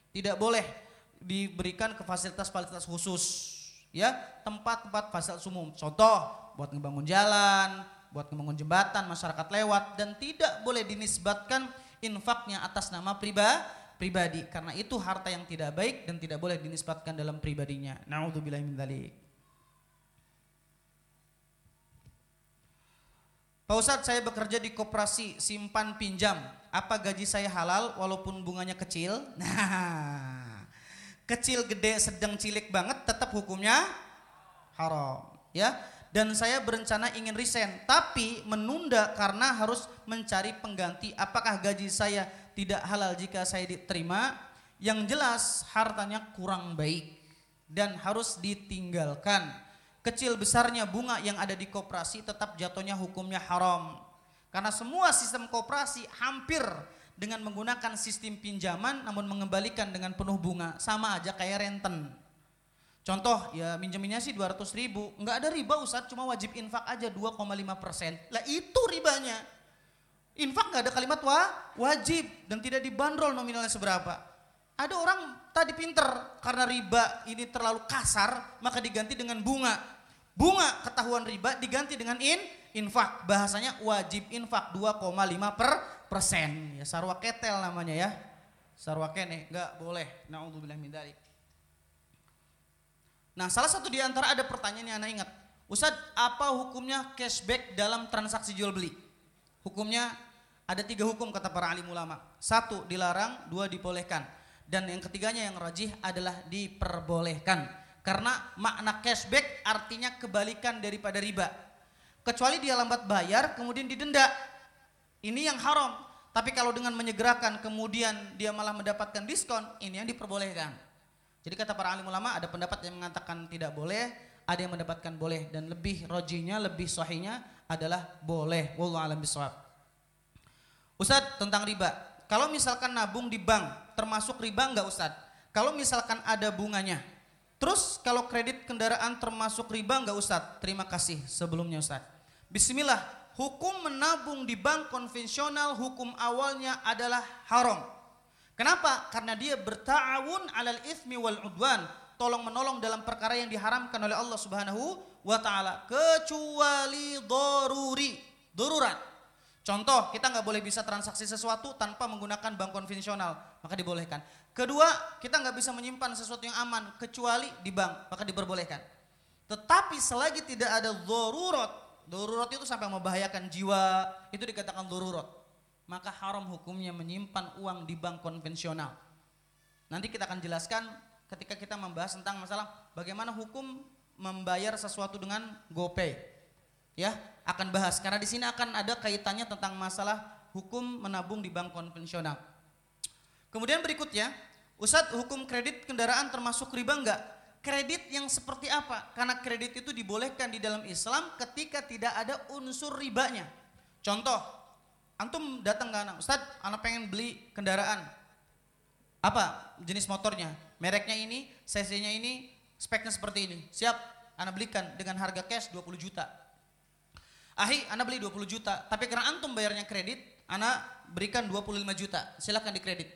Tidak boleh diberikan ke fasilitas-fasilitas khusus ya, tempat-tempat fasilitas umum. Contoh, buat ngebangun jalan, buat ngebangun jembatan, masyarakat lewat dan tidak boleh dinisbatkan infaknya atas nama pribadi pribadi karena itu harta yang tidak baik dan tidak boleh dinisbatkan dalam pribadinya. Nauzubillahi min dzalik. Pak Ustadz saya bekerja di koperasi simpan pinjam. Apa gaji saya halal walaupun bunganya kecil? (laughs) Nah, kecil, gede, sedang, cilik banget tetap hukumnya haram. Ya, dan saya berencana ingin resign tapi menunda karena harus mencari pengganti. Apakah gaji saya tidak halal jika saya diterima? Yang jelas hartanya kurang baik dan harus ditinggalkan kecil besarnya bunga yang ada di koperasi tetap jatuhnya hukumnya haram. Karena semua sistem koperasi hampir dengan menggunakan sistem pinjaman namun mengembalikan dengan penuh bunga sama aja kayak renten. Contoh ya minjeminnya sih 200 ribu, nggak ada riba Ustadz cuma wajib infak aja 2,5 persen. Lah itu ribanya. Infak nggak ada kalimat wa, wajib dan tidak dibanderol nominalnya seberapa. Ada orang tadi pinter karena riba ini terlalu kasar maka diganti dengan bunga. Bunga ketahuan riba diganti dengan in infak. Bahasanya wajib infak 2,5 per persen. Ya sarwa ketel namanya ya. Sarwa kene nggak boleh. Naudzubillah min dalik. Nah salah satu di antara ada pertanyaan yang anda ingat. Ustadz apa hukumnya cashback dalam transaksi jual beli? Hukumnya ada tiga hukum kata para alim ulama. Satu dilarang, dua dibolehkan dan yang ketiganya yang rajih adalah diperbolehkan. Karena makna cashback artinya kebalikan daripada riba. Kecuali dia lambat bayar kemudian didenda. Ini yang haram. Tapi kalau dengan menyegerakan kemudian dia malah mendapatkan diskon ini yang diperbolehkan. Jadi kata para alim ulama ada pendapat yang mengatakan tidak boleh ada yang mendapatkan boleh. Dan lebih rojinya lebih sahihnya adalah boleh. Wallahu alam bisawab Ustadz tentang riba kalau misalkan nabung di bank termasuk riba enggak Ustadz? Kalau misalkan ada bunganya. Terus kalau kredit kendaraan termasuk riba enggak Ustadz? Terima kasih sebelumnya Ustadz. Bismillah, hukum menabung di bank konvensional hukum awalnya adalah haram. Kenapa? Karena dia bertawun alal ismi wal udwan, tolong menolong dalam perkara yang diharamkan oleh Allah Subhanahu wa taala kecuali doruri, darurat. Contoh, kita nggak boleh bisa transaksi sesuatu tanpa menggunakan bank konvensional, maka dibolehkan. Kedua, kita nggak bisa menyimpan sesuatu yang aman kecuali di bank, maka diperbolehkan. Tetapi selagi tidak ada dorurat, dorurat itu sampai membahayakan jiwa, itu dikatakan dorurat. Maka haram hukumnya menyimpan uang di bank konvensional. Nanti kita akan jelaskan ketika kita membahas tentang masalah bagaimana hukum membayar sesuatu dengan GoPay ya akan bahas karena di sini akan ada kaitannya tentang masalah hukum menabung di bank konvensional. Kemudian berikutnya, Ustadz hukum kredit kendaraan termasuk riba enggak? Kredit yang seperti apa? Karena kredit itu dibolehkan di dalam Islam ketika tidak ada unsur ribanya. Contoh, antum datang ke anak, Ustadz anak pengen beli kendaraan. Apa jenis motornya? Mereknya ini, cc-nya ini, speknya seperti ini. Siap, anak belikan dengan harga cash 20 juta Ahi, Anda beli 20 juta, tapi karena antum bayarnya kredit, Anda berikan 25 juta. Silakan dikredit.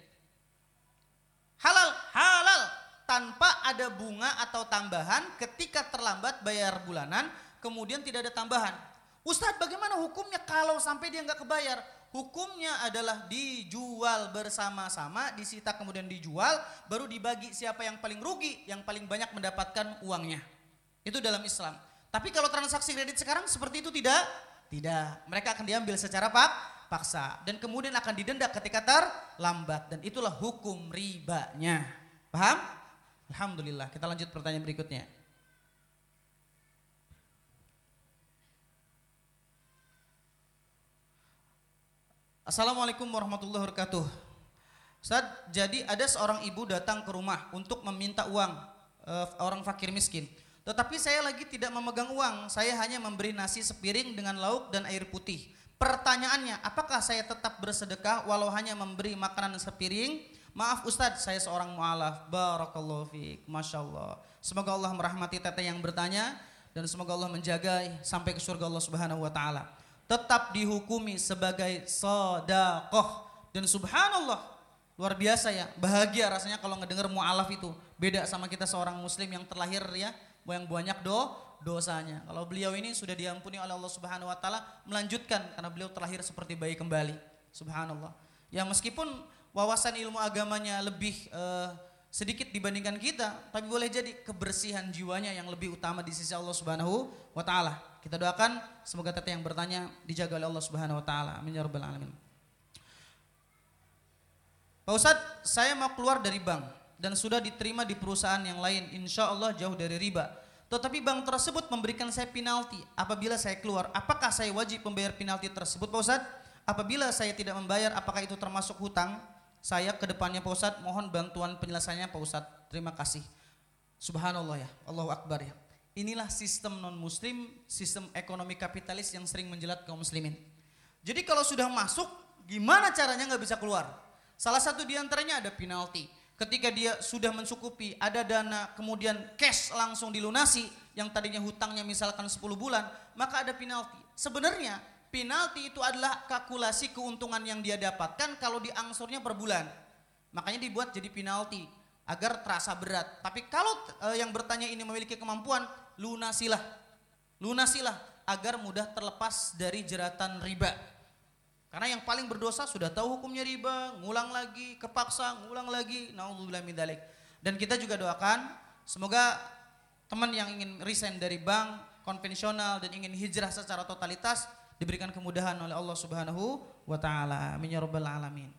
Halal, halal. Tanpa ada bunga atau tambahan ketika terlambat bayar bulanan, kemudian tidak ada tambahan. Ustadz bagaimana hukumnya kalau sampai dia nggak kebayar? Hukumnya adalah dijual bersama-sama, disita kemudian dijual, baru dibagi siapa yang paling rugi, yang paling banyak mendapatkan uangnya. Itu dalam Islam. Tapi kalau transaksi kredit sekarang seperti itu tidak? Tidak. Mereka akan diambil secara pak, paksa dan kemudian akan didenda ketika terlambat dan itulah hukum ribanya. Paham? Alhamdulillah. Kita lanjut pertanyaan berikutnya. Assalamualaikum warahmatullahi wabarakatuh. Ustaz, jadi ada seorang ibu datang ke rumah untuk meminta uang uh, orang fakir miskin. Tetapi saya lagi tidak memegang uang, saya hanya memberi nasi sepiring dengan lauk dan air putih. Pertanyaannya, apakah saya tetap bersedekah walau hanya memberi makanan sepiring? Maaf Ustadz, saya seorang mu'alaf. Barakallahu fiqh. Masya Allah. Semoga Allah merahmati teteh yang bertanya dan semoga Allah menjaga sampai ke surga Allah Subhanahu wa taala. Tetap dihukumi sebagai sodakoh dan subhanallah luar biasa ya bahagia rasanya kalau ngedenger mu'alaf itu beda sama kita seorang muslim yang terlahir ya yang banyak do dosanya. Kalau beliau ini sudah diampuni oleh Allah Subhanahu wa taala, melanjutkan karena beliau terlahir seperti bayi kembali. Subhanallah. Ya meskipun wawasan ilmu agamanya lebih uh, sedikit dibandingkan kita, tapi boleh jadi kebersihan jiwanya yang lebih utama di sisi Allah Subhanahu wa taala. Kita doakan semoga teteh yang bertanya dijaga oleh Allah Subhanahu wa taala. Amin ya rabbal alamin. Pak Ustadz, saya mau keluar dari bank dan sudah diterima di perusahaan yang lain, insya Allah jauh dari riba. Tetapi bank tersebut memberikan saya penalti apabila saya keluar. Apakah saya wajib membayar penalti tersebut Pak Ustadz? Apabila saya tidak membayar, apakah itu termasuk hutang? Saya ke depannya Pak Ustadz, mohon bantuan penjelasannya Pak Ustadz. Terima kasih. Subhanallah ya, Allahu Akbar ya. Inilah sistem non muslim, sistem ekonomi kapitalis yang sering menjelat kaum muslimin. Jadi kalau sudah masuk gimana caranya nggak bisa keluar? Salah satu di antaranya ada penalti. Ketika dia sudah mencukupi, ada dana, kemudian cash langsung dilunasi, yang tadinya hutangnya misalkan 10 bulan, maka ada penalti. Sebenarnya penalti itu adalah kalkulasi keuntungan yang dia dapatkan kalau diangsurnya per bulan. Makanya dibuat jadi penalti agar terasa berat. Tapi kalau e, yang bertanya ini memiliki kemampuan, lunasilah. Lunasilah agar mudah terlepas dari jeratan riba. Karena yang paling berdosa sudah tahu hukumnya riba, ngulang lagi, kepaksa, ngulang lagi. Nauzubillah min. Dan kita juga doakan semoga teman yang ingin resign dari bank konvensional dan ingin hijrah secara totalitas diberikan kemudahan oleh Allah Subhanahu wa taala. Amin ya rabbal alamin.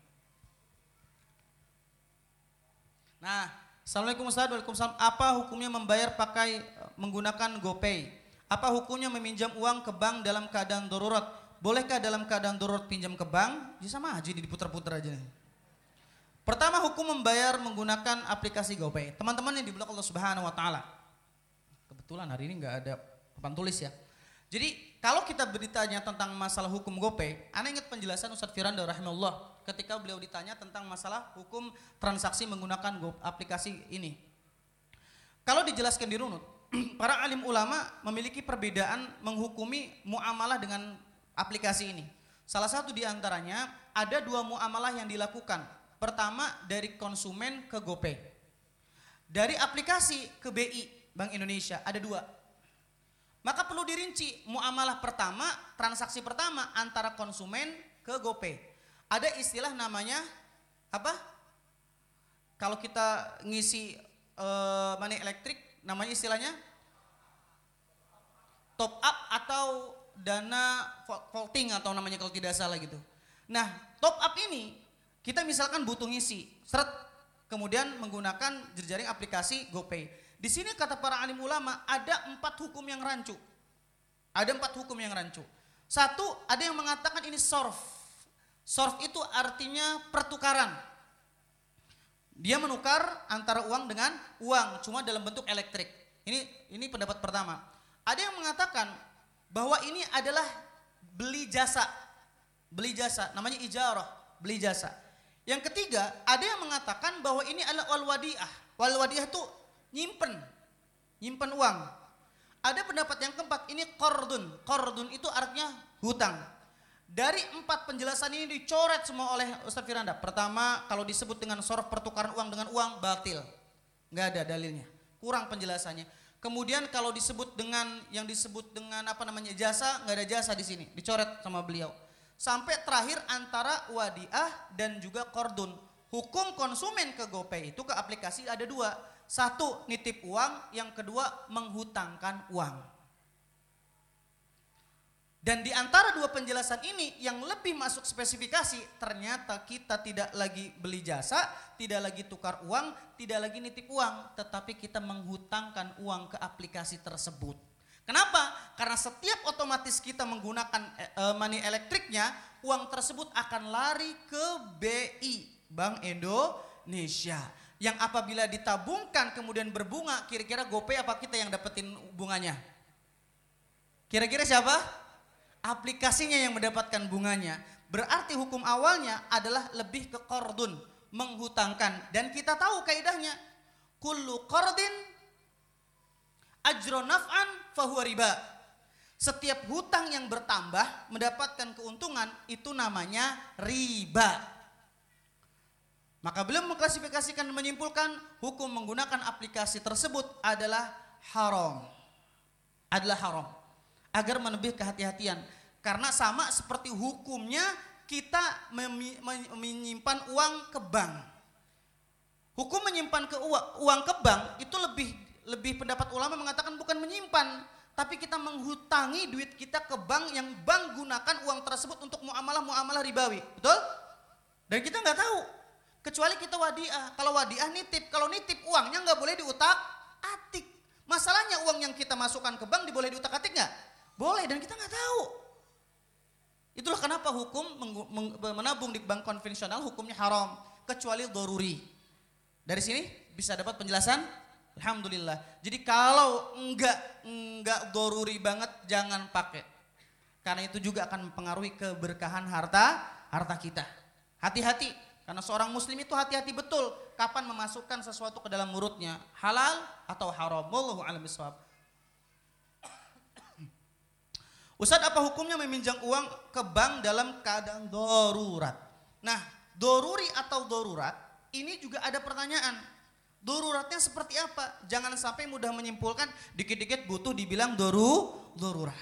Nah, Assalamualaikum Ustaz, Waalaikumsalam. Apa hukumnya membayar pakai menggunakan GoPay? Apa hukumnya meminjam uang ke bank dalam keadaan darurat? Bolehkah dalam keadaan darurat pinjam ke bank? Ya sama aja diputar-putar aja. Pertama hukum membayar menggunakan aplikasi GoPay. Teman-teman yang di blog Allah Subhanahu wa taala. Kebetulan hari ini nggak ada papan tulis ya. Jadi kalau kita bertanya tentang masalah hukum GoPay, Anda ingat penjelasan Ustadz Firanda rahimahullah ketika beliau ditanya tentang masalah hukum transaksi menggunakan Go, aplikasi ini. Kalau dijelaskan di runut, (clears throat) para alim ulama memiliki perbedaan menghukumi muamalah dengan aplikasi ini. Salah satu di antaranya ada dua muamalah yang dilakukan. Pertama dari konsumen ke GoPay. Dari aplikasi ke BI Bank Indonesia ada dua. Maka perlu dirinci muamalah pertama, transaksi pertama antara konsumen ke GoPay. Ada istilah namanya apa? Kalau kita ngisi uh, money elektrik namanya istilahnya top up atau dana voting atau namanya kalau tidak salah gitu. Nah, top up ini kita misalkan butuh ngisi, seret kemudian menggunakan jejaring aplikasi GoPay. Di sini kata para alim ulama ada empat hukum yang rancu. Ada empat hukum yang rancu. Satu, ada yang mengatakan ini sorf. Sorf itu artinya pertukaran. Dia menukar antara uang dengan uang, cuma dalam bentuk elektrik. Ini ini pendapat pertama. Ada yang mengatakan bahwa ini adalah beli jasa. Beli jasa, namanya ijarah, beli jasa. Yang ketiga, ada yang mengatakan bahwa ini adalah wal-wadiah. Wal-wadiah itu nyimpen, nyimpen uang. Ada pendapat yang keempat, ini kordun. Kordun itu artinya hutang. Dari empat penjelasan ini dicoret semua oleh Ustaz Firanda. Pertama, kalau disebut dengan sorof pertukaran uang dengan uang, batil. Nggak ada dalilnya. Kurang penjelasannya. Kemudian kalau disebut dengan yang disebut dengan apa namanya jasa, nggak ada jasa di sini, dicoret sama beliau. Sampai terakhir antara wadiah dan juga kordun. Hukum konsumen ke GoPay itu ke aplikasi ada dua. Satu nitip uang, yang kedua menghutangkan uang. Dan di antara dua penjelasan ini yang lebih masuk spesifikasi ternyata kita tidak lagi beli jasa, tidak lagi tukar uang, tidak lagi nitip uang, tetapi kita menghutangkan uang ke aplikasi tersebut. Kenapa? Karena setiap otomatis kita menggunakan e, money elektriknya, uang tersebut akan lari ke BI, Bank Indonesia. Yang apabila ditabungkan kemudian berbunga, kira-kira GoPay apa kita yang dapetin bunganya? Kira-kira siapa? Aplikasinya yang mendapatkan bunganya. Berarti hukum awalnya adalah lebih ke kordun, menghutangkan. Dan kita tahu kaidahnya, kullu kordin ajro naf'an fahuwa riba. Setiap hutang yang bertambah mendapatkan keuntungan itu namanya riba. Maka belum mengklasifikasikan menyimpulkan hukum menggunakan aplikasi tersebut adalah haram. Adalah haram agar menebih kehati-hatian. Karena sama seperti hukumnya kita menyimpan uang ke bank. Hukum menyimpan ke uang, uang ke bank itu lebih lebih pendapat ulama mengatakan bukan menyimpan, tapi kita menghutangi duit kita ke bank yang bank gunakan uang tersebut untuk muamalah-muamalah ribawi. Betul? Dan kita nggak tahu. Kecuali kita wadiah. Kalau wadiah nitip, kalau nitip uangnya nggak boleh diutak atik. Masalahnya uang yang kita masukkan ke bank diboleh diutak atik nggak? Boleh dan kita nggak tahu. Itulah kenapa hukum menabung di bank konvensional hukumnya haram kecuali doruri. Dari sini bisa dapat penjelasan? Alhamdulillah. Jadi kalau enggak enggak doruri banget jangan pakai. Karena itu juga akan mempengaruhi keberkahan harta harta kita. Hati-hati karena seorang muslim itu hati-hati betul kapan memasukkan sesuatu ke dalam mulutnya, halal atau haram. Wallahu a'lam bishawab. Ustaz apa hukumnya meminjam uang ke bank dalam keadaan darurat? Nah, doruri atau darurat ini juga ada pertanyaan. Daruratnya seperti apa? Jangan sampai mudah menyimpulkan dikit-dikit butuh dibilang doru darurat.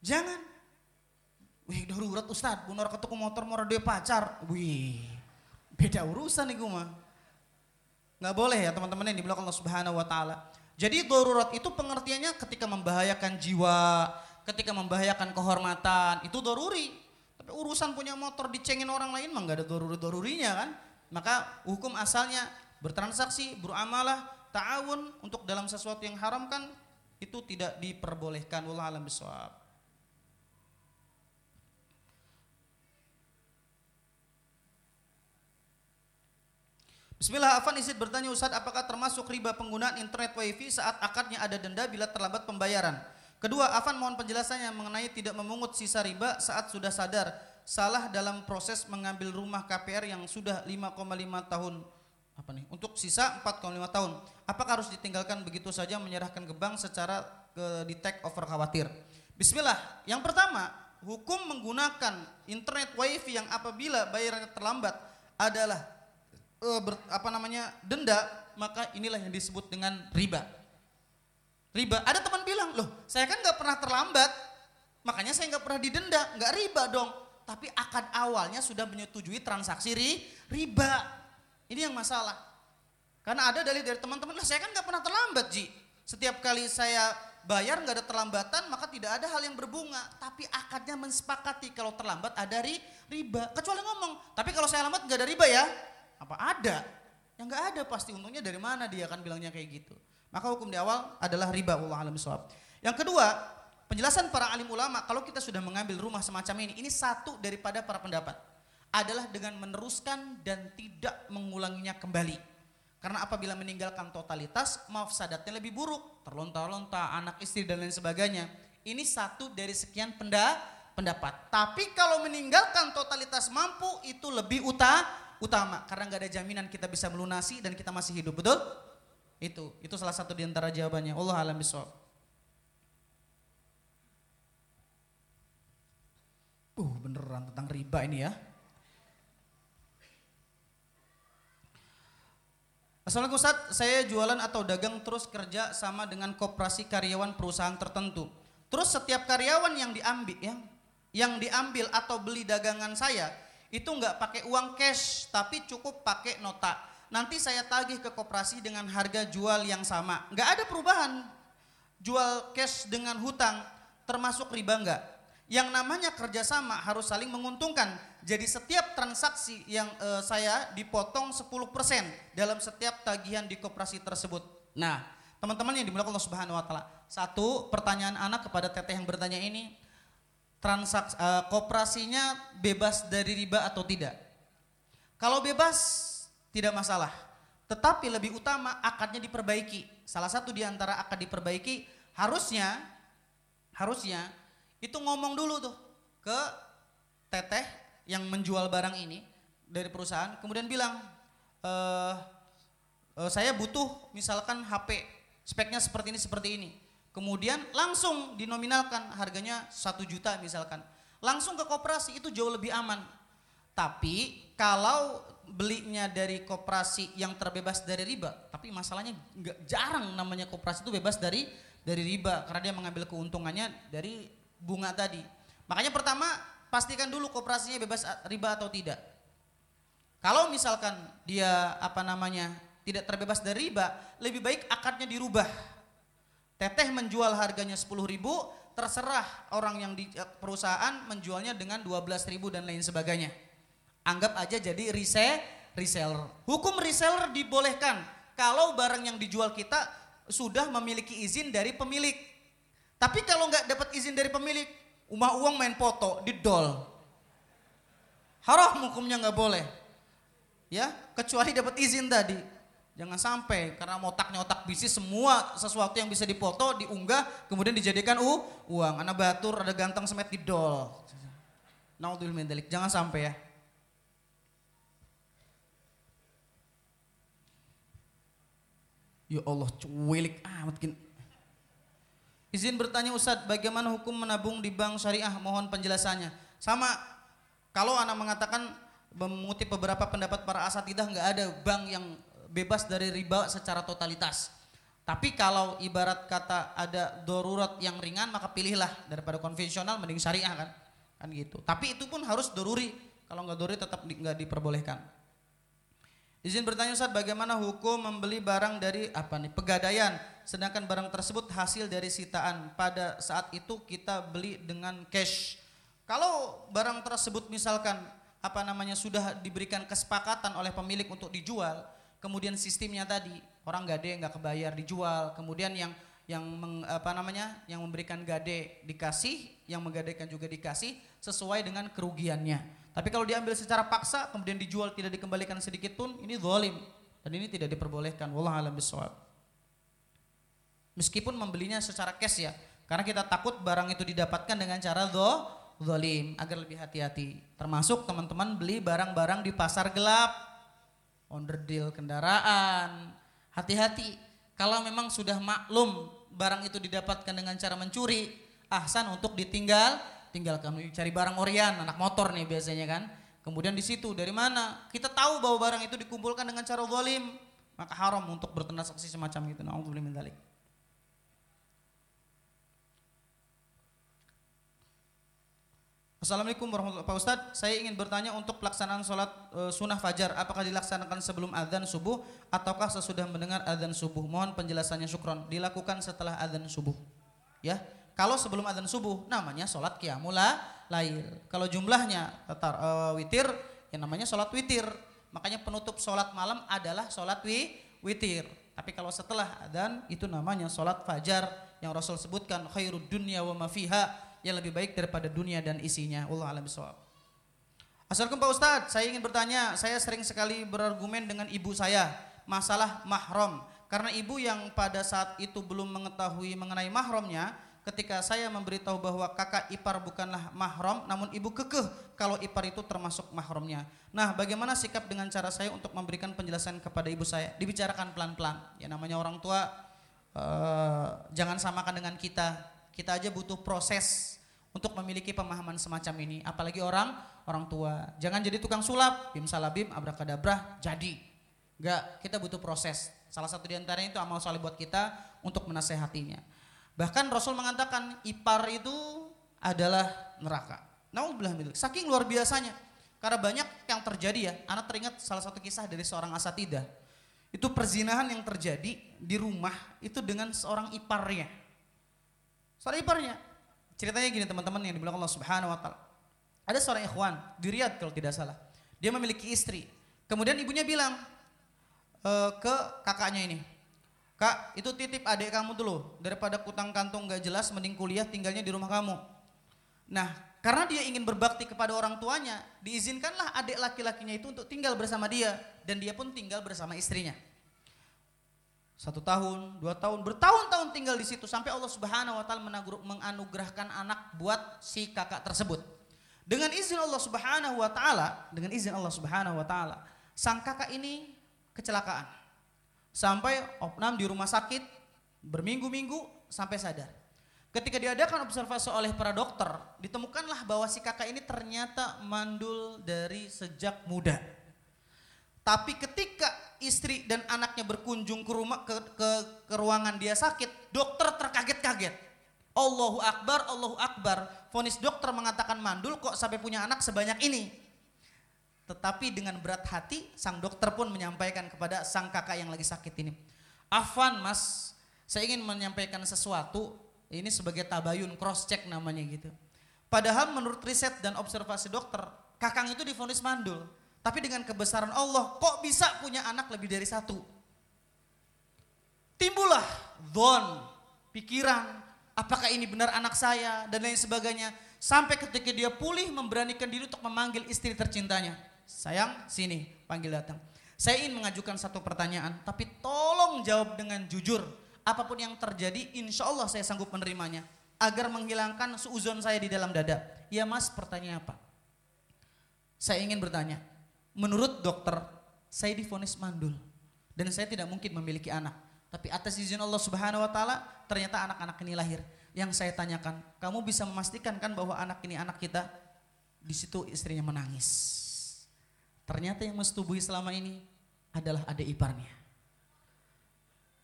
Jangan. Wih, darurat Ustaz, bunor ketuk motor mau dia pacar. Wih, beda urusan nih mah. Nggak boleh ya teman-teman yang dibilang Allah Subhanahu wa taala. Jadi darurat itu pengertiannya ketika membahayakan jiwa, ketika membahayakan kehormatan, itu doruri. Tapi urusan punya motor dicengin orang lain mah nggak ada doruri-dorurinya kan. Maka hukum asalnya bertransaksi, beramalah, ta'awun untuk dalam sesuatu yang haram kan itu tidak diperbolehkan. Wallah alam bisawab. Bismillah, Afan Isid bertanya Ustaz, apakah termasuk riba penggunaan internet wifi saat akadnya ada denda bila terlambat pembayaran? Kedua, Afan mohon penjelasannya mengenai tidak memungut sisa riba saat sudah sadar salah dalam proses mengambil rumah KPR yang sudah 5,5 tahun apa nih untuk sisa 4,5 tahun. Apakah harus ditinggalkan begitu saja menyerahkan ke bank secara ke di take over khawatir? Bismillah. Yang pertama, hukum menggunakan internet wifi yang apabila bayarannya terlambat adalah e, ber, apa namanya denda, maka inilah yang disebut dengan riba. Riba. Ada teman bilang, loh saya kan nggak pernah terlambat, makanya saya nggak pernah didenda, nggak riba dong. Tapi akad awalnya sudah menyetujui transaksi ri, riba. Ini yang masalah. Karena ada dari dari teman-teman, lah saya kan nggak pernah terlambat Ji. Setiap kali saya bayar nggak ada terlambatan, maka tidak ada hal yang berbunga. Tapi akadnya mensepakati kalau terlambat ada ri, riba. Kecuali ngomong, tapi kalau saya lambat nggak ada riba ya? Apa ada? Yang nggak ada pasti untungnya dari mana dia akan bilangnya kayak gitu. Maka hukum di awal adalah riba Allah alam bisawab. Yang kedua, penjelasan para alim ulama kalau kita sudah mengambil rumah semacam ini, ini satu daripada para pendapat adalah dengan meneruskan dan tidak mengulanginya kembali. Karena apabila meninggalkan totalitas, mafsadatnya lebih buruk, terlontar-lontar, anak istri dan lain sebagainya. Ini satu dari sekian penda, pendapat. Tapi kalau meninggalkan totalitas mampu itu lebih uta, utama karena nggak ada jaminan kita bisa melunasi dan kita masih hidup, betul? Itu, itu salah satu di antara jawabannya. Allah alam bisawab. Uh, beneran tentang riba ini ya. Assalamualaikum Ustaz, saya jualan atau dagang terus kerja sama dengan koperasi karyawan perusahaan tertentu. Terus setiap karyawan yang diambil ya, yang diambil atau beli dagangan saya itu nggak pakai uang cash tapi cukup pakai nota nanti saya tagih ke koperasi dengan harga jual yang sama. Nggak ada perubahan. Jual cash dengan hutang termasuk riba nggak? Yang namanya kerjasama harus saling menguntungkan. Jadi setiap transaksi yang uh, saya dipotong 10% dalam setiap tagihan di koperasi tersebut. Nah, teman-teman yang dimulakan Allah Subhanahu wa taala. Satu, pertanyaan anak kepada teteh yang bertanya ini, transaksi uh, koperasinya bebas dari riba atau tidak? Kalau bebas tidak masalah. Tetapi lebih utama akadnya diperbaiki. Salah satu di antara akad diperbaiki harusnya harusnya itu ngomong dulu tuh ke teteh yang menjual barang ini dari perusahaan kemudian bilang e, e, saya butuh misalkan HP speknya seperti ini seperti ini kemudian langsung dinominalkan harganya satu juta misalkan langsung ke koperasi itu jauh lebih aman tapi kalau belinya dari koperasi yang terbebas dari riba, tapi masalahnya nggak jarang namanya koperasi itu bebas dari dari riba karena dia mengambil keuntungannya dari bunga tadi. Makanya pertama pastikan dulu koperasinya bebas riba atau tidak. Kalau misalkan dia apa namanya tidak terbebas dari riba, lebih baik akadnya dirubah. Teteh menjual harganya 10 ribu, terserah orang yang di perusahaan menjualnya dengan 12 ribu dan lain sebagainya Anggap aja jadi resell, reseller. Hukum reseller dibolehkan kalau barang yang dijual kita sudah memiliki izin dari pemilik. Tapi kalau nggak dapat izin dari pemilik, umah uang main foto di dol. Haram hukumnya nggak boleh. Ya, kecuali dapat izin tadi. Jangan sampai karena otaknya otak bisnis semua sesuatu yang bisa dipoto diunggah kemudian dijadikan uh, uang. Anak batur ada ganteng semet di dol. Naudzubillah Jangan sampai ya. Ya Allah, cuelik amat gini. Izin bertanya Ustadz, bagaimana hukum menabung di bank syariah? Mohon penjelasannya. Sama, kalau anak mengatakan mengutip beberapa pendapat para asatidah nggak ada bank yang bebas dari riba secara totalitas. Tapi kalau ibarat kata ada darurat yang ringan maka pilihlah daripada konvensional mending syariah kan. Kan gitu. Tapi itu pun harus doruri. Kalau nggak doruri tetap nggak diperbolehkan. Izin bertanya Ustaz, bagaimana hukum membeli barang dari apa nih? Pegadaian, sedangkan barang tersebut hasil dari sitaan. Pada saat itu kita beli dengan cash. Kalau barang tersebut misalkan apa namanya sudah diberikan kesepakatan oleh pemilik untuk dijual, kemudian sistemnya tadi orang gade nggak kebayar dijual, kemudian yang yang meng, apa namanya yang memberikan gade dikasih, yang menggadekan juga dikasih sesuai dengan kerugiannya. Tapi kalau diambil secara paksa kemudian dijual tidak dikembalikan sedikit pun ini zalim dan ini tidak diperbolehkan. Wallah alam bisawab. Meskipun membelinya secara cash ya, karena kita takut barang itu didapatkan dengan cara do zalim agar lebih hati-hati. Termasuk teman-teman beli barang-barang di pasar gelap, onderdil kendaraan. Hati-hati. Kalau memang sudah maklum barang itu didapatkan dengan cara mencuri, ahsan untuk ditinggal tinggal kami cari barang orian, anak motor nih biasanya kan. Kemudian di situ dari mana? Kita tahu bahwa barang itu dikumpulkan dengan cara zalim, maka haram untuk bertransaksi semacam itu. Nauzubillah min dzalik. Assalamualaikum warahmatullahi wabarakatuh. Pak Ustadz, saya ingin bertanya untuk pelaksanaan sholat e, sunnah fajar, apakah dilaksanakan sebelum adzan subuh ataukah sesudah mendengar adzan subuh? Mohon penjelasannya syukron. Dilakukan setelah adzan subuh. Ya, kalau sebelum adzan subuh namanya sholat qiyamula lail. Kalau jumlahnya tetar, uh, witir ya namanya sholat witir. Makanya penutup sholat malam adalah sholat wi, witir. Tapi kalau setelah adzan itu namanya sholat fajar yang Rasul sebutkan khairud dunya wa mafiha yang lebih baik daripada dunia dan isinya. Allah alam bisawab. Assalamualaikum Pak Ustadz, saya ingin bertanya, saya sering sekali berargumen dengan ibu saya masalah mahram. Karena ibu yang pada saat itu belum mengetahui mengenai mahramnya, ketika saya memberitahu bahwa kakak ipar bukanlah mahram namun ibu kekeh kalau ipar itu termasuk mahramnya. Nah, bagaimana sikap dengan cara saya untuk memberikan penjelasan kepada ibu saya? Dibicarakan pelan-pelan. Ya namanya orang tua uh, jangan samakan dengan kita. Kita aja butuh proses untuk memiliki pemahaman semacam ini, apalagi orang orang tua. Jangan jadi tukang sulap, bim salabim, abrakadabra, jadi. Enggak, kita butuh proses. Salah satu di antaranya itu amal soleh buat kita untuk menasehatinya. Bahkan Rasul mengatakan ipar itu adalah neraka. Nauzubillah Saking luar biasanya. Karena banyak yang terjadi ya. Anak teringat salah satu kisah dari seorang asatidah. Itu perzinahan yang terjadi di rumah itu dengan seorang iparnya. Seorang iparnya. Ceritanya gini teman-teman yang dibilang Allah Subhanahu wa taala. Ada seorang ikhwan di Riyadh kalau tidak salah. Dia memiliki istri. Kemudian ibunya bilang e, ke kakaknya ini, Kak, itu titip adik kamu dulu. Daripada kutang kantung gak jelas, mending kuliah tinggalnya di rumah kamu. Nah, karena dia ingin berbakti kepada orang tuanya, diizinkanlah adik laki-lakinya itu untuk tinggal bersama dia. Dan dia pun tinggal bersama istrinya. Satu tahun, dua tahun, bertahun-tahun tinggal di situ. Sampai Allah subhanahu wa ta'ala menganugerahkan anak buat si kakak tersebut. Dengan izin Allah subhanahu wa ta'ala, dengan izin Allah subhanahu wa ta'ala, sang kakak ini kecelakaan Sampai opnam di rumah sakit berminggu-minggu sampai sadar. Ketika diadakan observasi oleh para dokter, ditemukanlah bahwa si kakak ini ternyata mandul dari sejak muda. Tapi ketika istri dan anaknya berkunjung ke rumah ke, ke, ke ruangan dia sakit, dokter terkaget-kaget. Allahu Akbar, Allahu Akbar. Fonis dokter mengatakan mandul kok sampai punya anak sebanyak ini. Tetapi dengan berat hati sang dokter pun menyampaikan kepada sang kakak yang lagi sakit ini. Afan mas, saya ingin menyampaikan sesuatu, ini sebagai tabayun, cross check namanya gitu. Padahal menurut riset dan observasi dokter, kakang itu difonis mandul. Tapi dengan kebesaran Allah, kok bisa punya anak lebih dari satu? Timbullah don, pikiran, apakah ini benar anak saya, dan lain sebagainya. Sampai ketika dia pulih memberanikan diri untuk memanggil istri tercintanya. Sayang, sini, panggil datang. Saya ingin mengajukan satu pertanyaan, tapi tolong jawab dengan jujur. Apa pun yang terjadi, insya Allah saya sanggup menerimanya. Agar menghilangkan suuzon saya di dalam dada. Ya mas, pertanyaan apa? Saya ingin bertanya, menurut dokter, saya difonis mandul. Dan saya tidak mungkin memiliki anak. Tapi atas izin Allah Subhanahu wa taala ternyata anak-anak ini lahir. Yang saya tanyakan, kamu bisa memastikan kan bahwa anak ini anak kita? Di situ istrinya menangis. Ternyata yang mestubuhi selama ini adalah adik iparnya.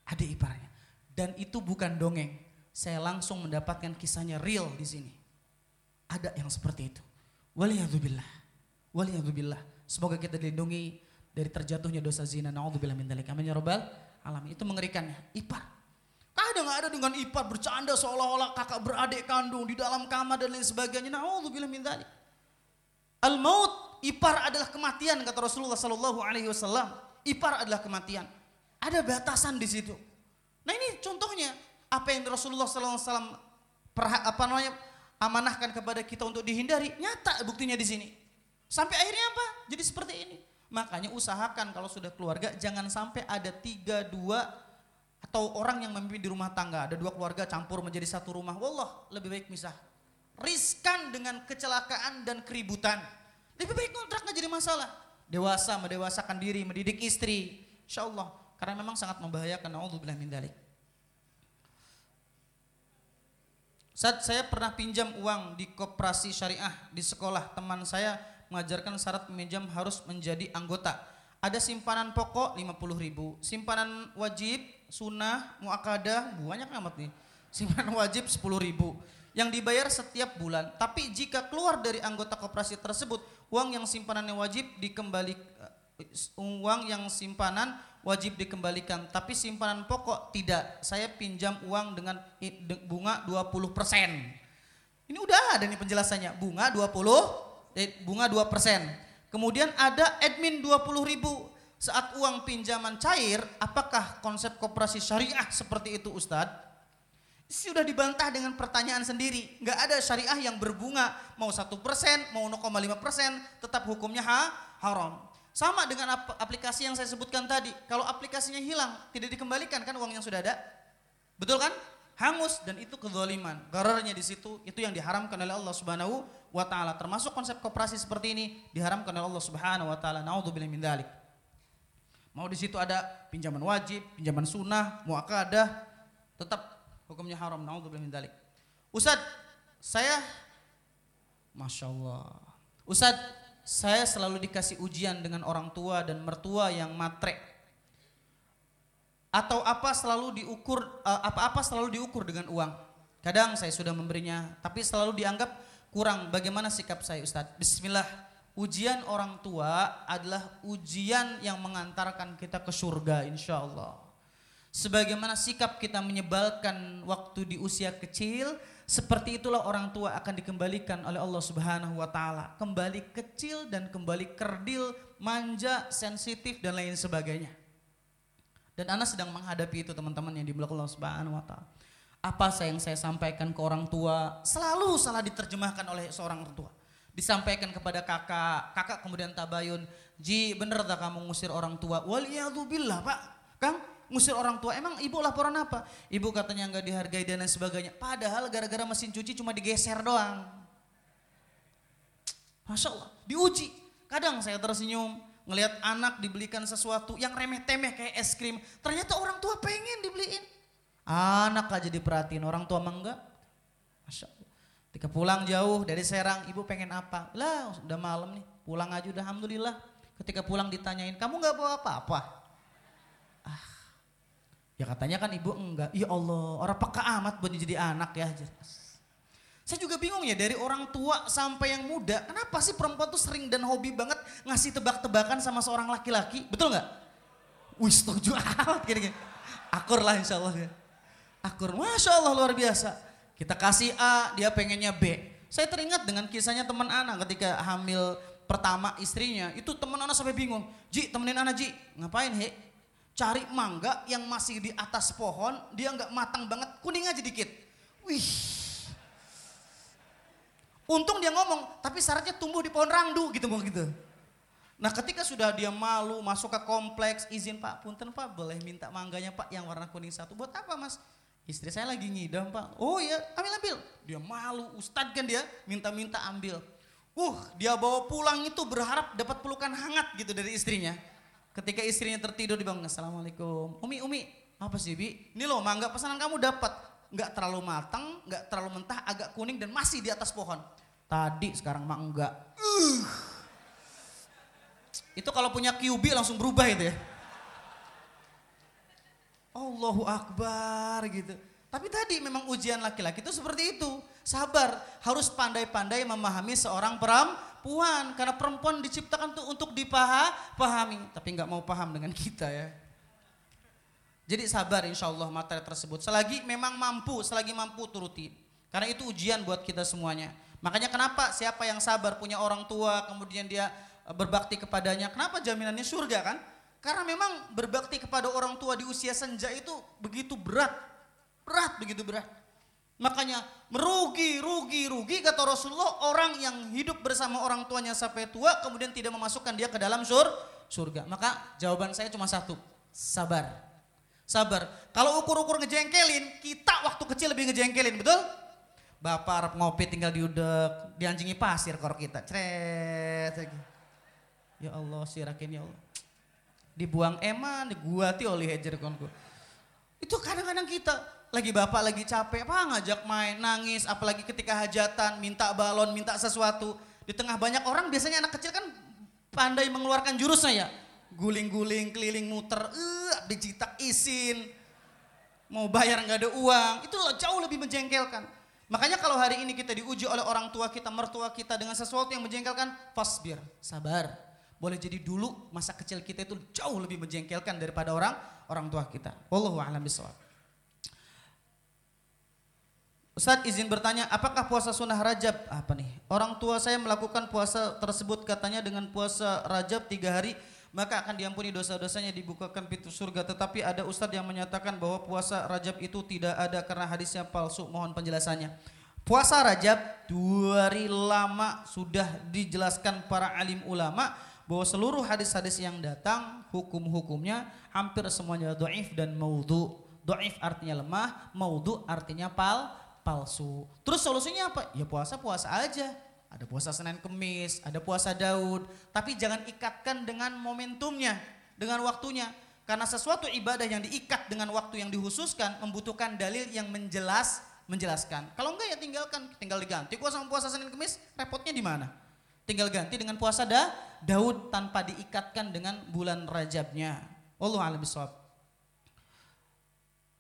Adik iparnya. Dan itu bukan dongeng. Saya langsung mendapatkan kisahnya real di sini. Ada yang seperti itu. Waliyadzubillah. Waliyadzubillah. Semoga kita dilindungi dari terjatuhnya dosa zina. Na'udzubillah min dalik. Amin ya rabbal alami. Itu mengerikannya. Ipar. Kadang ada dengan ipar bercanda seolah-olah kakak beradik kandung di dalam kamar dan lain sebagainya. Na'udzubillah min dalik. Al-maut ipar adalah kematian kata Rasulullah sallallahu alaihi wasallam. Ipar adalah kematian. Ada batasan di situ. Nah ini contohnya apa yang Rasulullah sallallahu alaihi wasallam apa namanya amanahkan kepada kita untuk dihindari, nyata buktinya di sini. Sampai akhirnya apa? Jadi seperti ini. Makanya usahakan kalau sudah keluarga jangan sampai ada tiga, dua atau orang yang memimpin di rumah tangga. Ada dua keluarga campur menjadi satu rumah. Wallah lebih baik misah. Riskan dengan kecelakaan dan keributan. Lebih baik kontrak nggak jadi masalah. Dewasa, mendewasakan diri, mendidik istri. Insya Allah. Karena memang sangat membahayakan. Na'udzubillah min dalik. Saat saya pernah pinjam uang di koperasi syariah di sekolah, teman saya mengajarkan syarat meminjam harus menjadi anggota. Ada simpanan pokok 50 ribu, simpanan wajib, sunnah, muakadah, banyak amat nih. Simpanan wajib 10 ribu, yang dibayar setiap bulan. Tapi jika keluar dari anggota koperasi tersebut, uang yang simpanannya wajib dikembali eh, uang yang simpanan wajib dikembalikan, tapi simpanan pokok tidak. Saya pinjam uang dengan bunga 20%. Ini udah ada nih penjelasannya, bunga 20 Eh, bunga 2%. Kemudian ada admin 20 ribu. Saat uang pinjaman cair, apakah konsep koperasi syariah seperti itu Ustadz? Sudah dibantah dengan pertanyaan sendiri. Nggak ada syariah yang berbunga. Mau satu persen, mau 0,5 persen, tetap hukumnya ha, haram. Sama dengan aplikasi yang saya sebutkan tadi. Kalau aplikasinya hilang, tidak dikembalikan kan uang yang sudah ada. Betul kan? Hangus dan itu kezaliman. Gararnya di situ itu yang diharamkan oleh Allah Subhanahu wa taala. Termasuk konsep koperasi seperti ini diharamkan oleh Allah Subhanahu wa taala. Nauzubillah min dzalik. Mau di situ ada pinjaman wajib, pinjaman sunnah, muakadah, tetap hukumnya haram. Nauzubillah min dzalik. Ustaz, saya Masya Allah. Ustaz, saya selalu dikasih ujian dengan orang tua dan mertua yang matre. Atau apa selalu diukur, eh, apa-apa selalu diukur dengan uang. Kadang saya sudah memberinya, tapi selalu dianggap kurang. Bagaimana sikap saya Ustadz? Bismillah. Ujian orang tua adalah ujian yang mengantarkan kita ke surga insya Allah. Sebagaimana sikap kita menyebalkan waktu di usia kecil, seperti itulah orang tua akan dikembalikan oleh Allah Subhanahu wa taala. Kembali kecil dan kembali kerdil, manja, sensitif dan lain sebagainya. Dan Anda sedang menghadapi itu teman-teman yang dimulai Allah Subhanahu wa taala apa yang saya sampaikan ke orang tua selalu salah diterjemahkan oleh seorang orang tua. Disampaikan kepada kakak, kakak kemudian tabayun, Ji bener tak kamu ngusir orang tua? Waliyadzubillah pak, Kang ngusir orang tua, emang ibu laporan apa? Ibu katanya nggak dihargai dan lain sebagainya. Padahal gara-gara mesin cuci cuma digeser doang. Masya Allah, diuji. Kadang saya tersenyum, ngelihat anak dibelikan sesuatu yang remeh-temeh kayak es krim. Ternyata orang tua pengen dibeliin. Anak aja diperhatiin, orang tua mah enggak. Masya Allah. Ketika pulang jauh dari Serang, ibu pengen apa? Lah udah malam nih, pulang aja udah Alhamdulillah. Ketika pulang ditanyain, kamu enggak bawa apa-apa? Ya katanya kan ibu enggak. Ya Allah, orang peka amat buat jadi anak ya. Saya juga bingung ya dari orang tua sampai yang muda, kenapa sih perempuan tuh sering dan hobi banget ngasih tebak-tebakan sama seorang laki-laki, betul nggak? Wih setuju (laughs) amat gini-gini. Akur lah insya Allah ya akur. Masya Allah luar biasa. Kita kasih A, dia pengennya B. Saya teringat dengan kisahnya teman anak ketika hamil pertama istrinya. Itu teman anak sampai bingung. Ji, temenin anak Ji. Ngapain he? Cari mangga yang masih di atas pohon, dia nggak matang banget, kuning aja dikit. Wih. Untung dia ngomong, tapi syaratnya tumbuh di pohon rangdu gitu mau gitu. Nah ketika sudah dia malu masuk ke kompleks izin pak punten pak boleh minta mangganya pak yang warna kuning satu buat apa mas? Istri saya lagi ngidam pak. Oh iya, ambil ambil. Dia malu, ustad kan dia, minta-minta ambil. Uh, dia bawa pulang itu berharap dapat pelukan hangat gitu dari istrinya. Ketika istrinya tertidur dibangun, Assalamualaikum. Umi, Umi, Apa sih Bi? Ini loh mangga pesanan kamu dapat. Nggak terlalu matang, nggak terlalu mentah, agak kuning dan masih di atas pohon. Tadi sekarang mah enggak. Uh. Itu kalau punya QB langsung berubah itu ya. Allahu Akbar gitu. Tapi tadi memang ujian laki-laki itu seperti itu. Sabar, harus pandai-pandai memahami seorang perempuan. Karena perempuan diciptakan tuh untuk dipahami. Tapi nggak mau paham dengan kita ya. Jadi sabar insya Allah materi tersebut. Selagi memang mampu, selagi mampu turuti. Karena itu ujian buat kita semuanya. Makanya kenapa siapa yang sabar punya orang tua, kemudian dia berbakti kepadanya. Kenapa jaminannya surga kan? Karena memang berbakti kepada orang tua di usia senja itu begitu berat. Berat, begitu berat. Makanya merugi, rugi, rugi kata Rasulullah orang yang hidup bersama orang tuanya sampai tua kemudian tidak memasukkan dia ke dalam sur, surga. Maka jawaban saya cuma satu, sabar. Sabar. Kalau ukur-ukur ngejengkelin, kita waktu kecil lebih ngejengkelin, betul? Bapak Arab ngopi tinggal diudek, dianjingi pasir kor kita. Cret. Ya Allah, sirakin ya Allah dibuang eman, diguati oleh hajar konku. Itu kadang-kadang kita lagi bapak lagi capek, apa ngajak main, nangis, apalagi ketika hajatan, minta balon, minta sesuatu. Di tengah banyak orang biasanya anak kecil kan pandai mengeluarkan jurusnya ya. Guling-guling, keliling muter, uh, dijitak isin, mau bayar nggak ada uang, itu jauh lebih menjengkelkan. Makanya kalau hari ini kita diuji oleh orang tua kita, mertua kita dengan sesuatu yang menjengkelkan, fasbir, sabar boleh jadi dulu masa kecil kita itu jauh lebih menjengkelkan daripada orang orang tua kita. Wallahu a'lam bishawab. Ustaz izin bertanya, apakah puasa sunnah rajab? Apa nih? Orang tua saya melakukan puasa tersebut katanya dengan puasa rajab tiga hari maka akan diampuni dosa-dosanya dibukakan pintu surga. Tetapi ada ustadz yang menyatakan bahwa puasa rajab itu tidak ada karena hadisnya palsu. Mohon penjelasannya. Puasa rajab dua hari lama sudah dijelaskan para alim ulama bahwa seluruh hadis-hadis yang datang hukum-hukumnya hampir semuanya doif dan maudhu. Doif artinya lemah, maudhu artinya pal palsu. Terus solusinya apa? Ya puasa-puasa aja. Ada puasa Senin Kemis, ada puasa Daud. Tapi jangan ikatkan dengan momentumnya, dengan waktunya. Karena sesuatu ibadah yang diikat dengan waktu yang dihususkan membutuhkan dalil yang menjelas menjelaskan. Kalau enggak ya tinggalkan, tinggal diganti. Puasa puasa Senin Kemis, repotnya di mana? Tinggal ganti dengan puasa da, Daud tanpa diikatkan dengan bulan Rajabnya. Allah alam.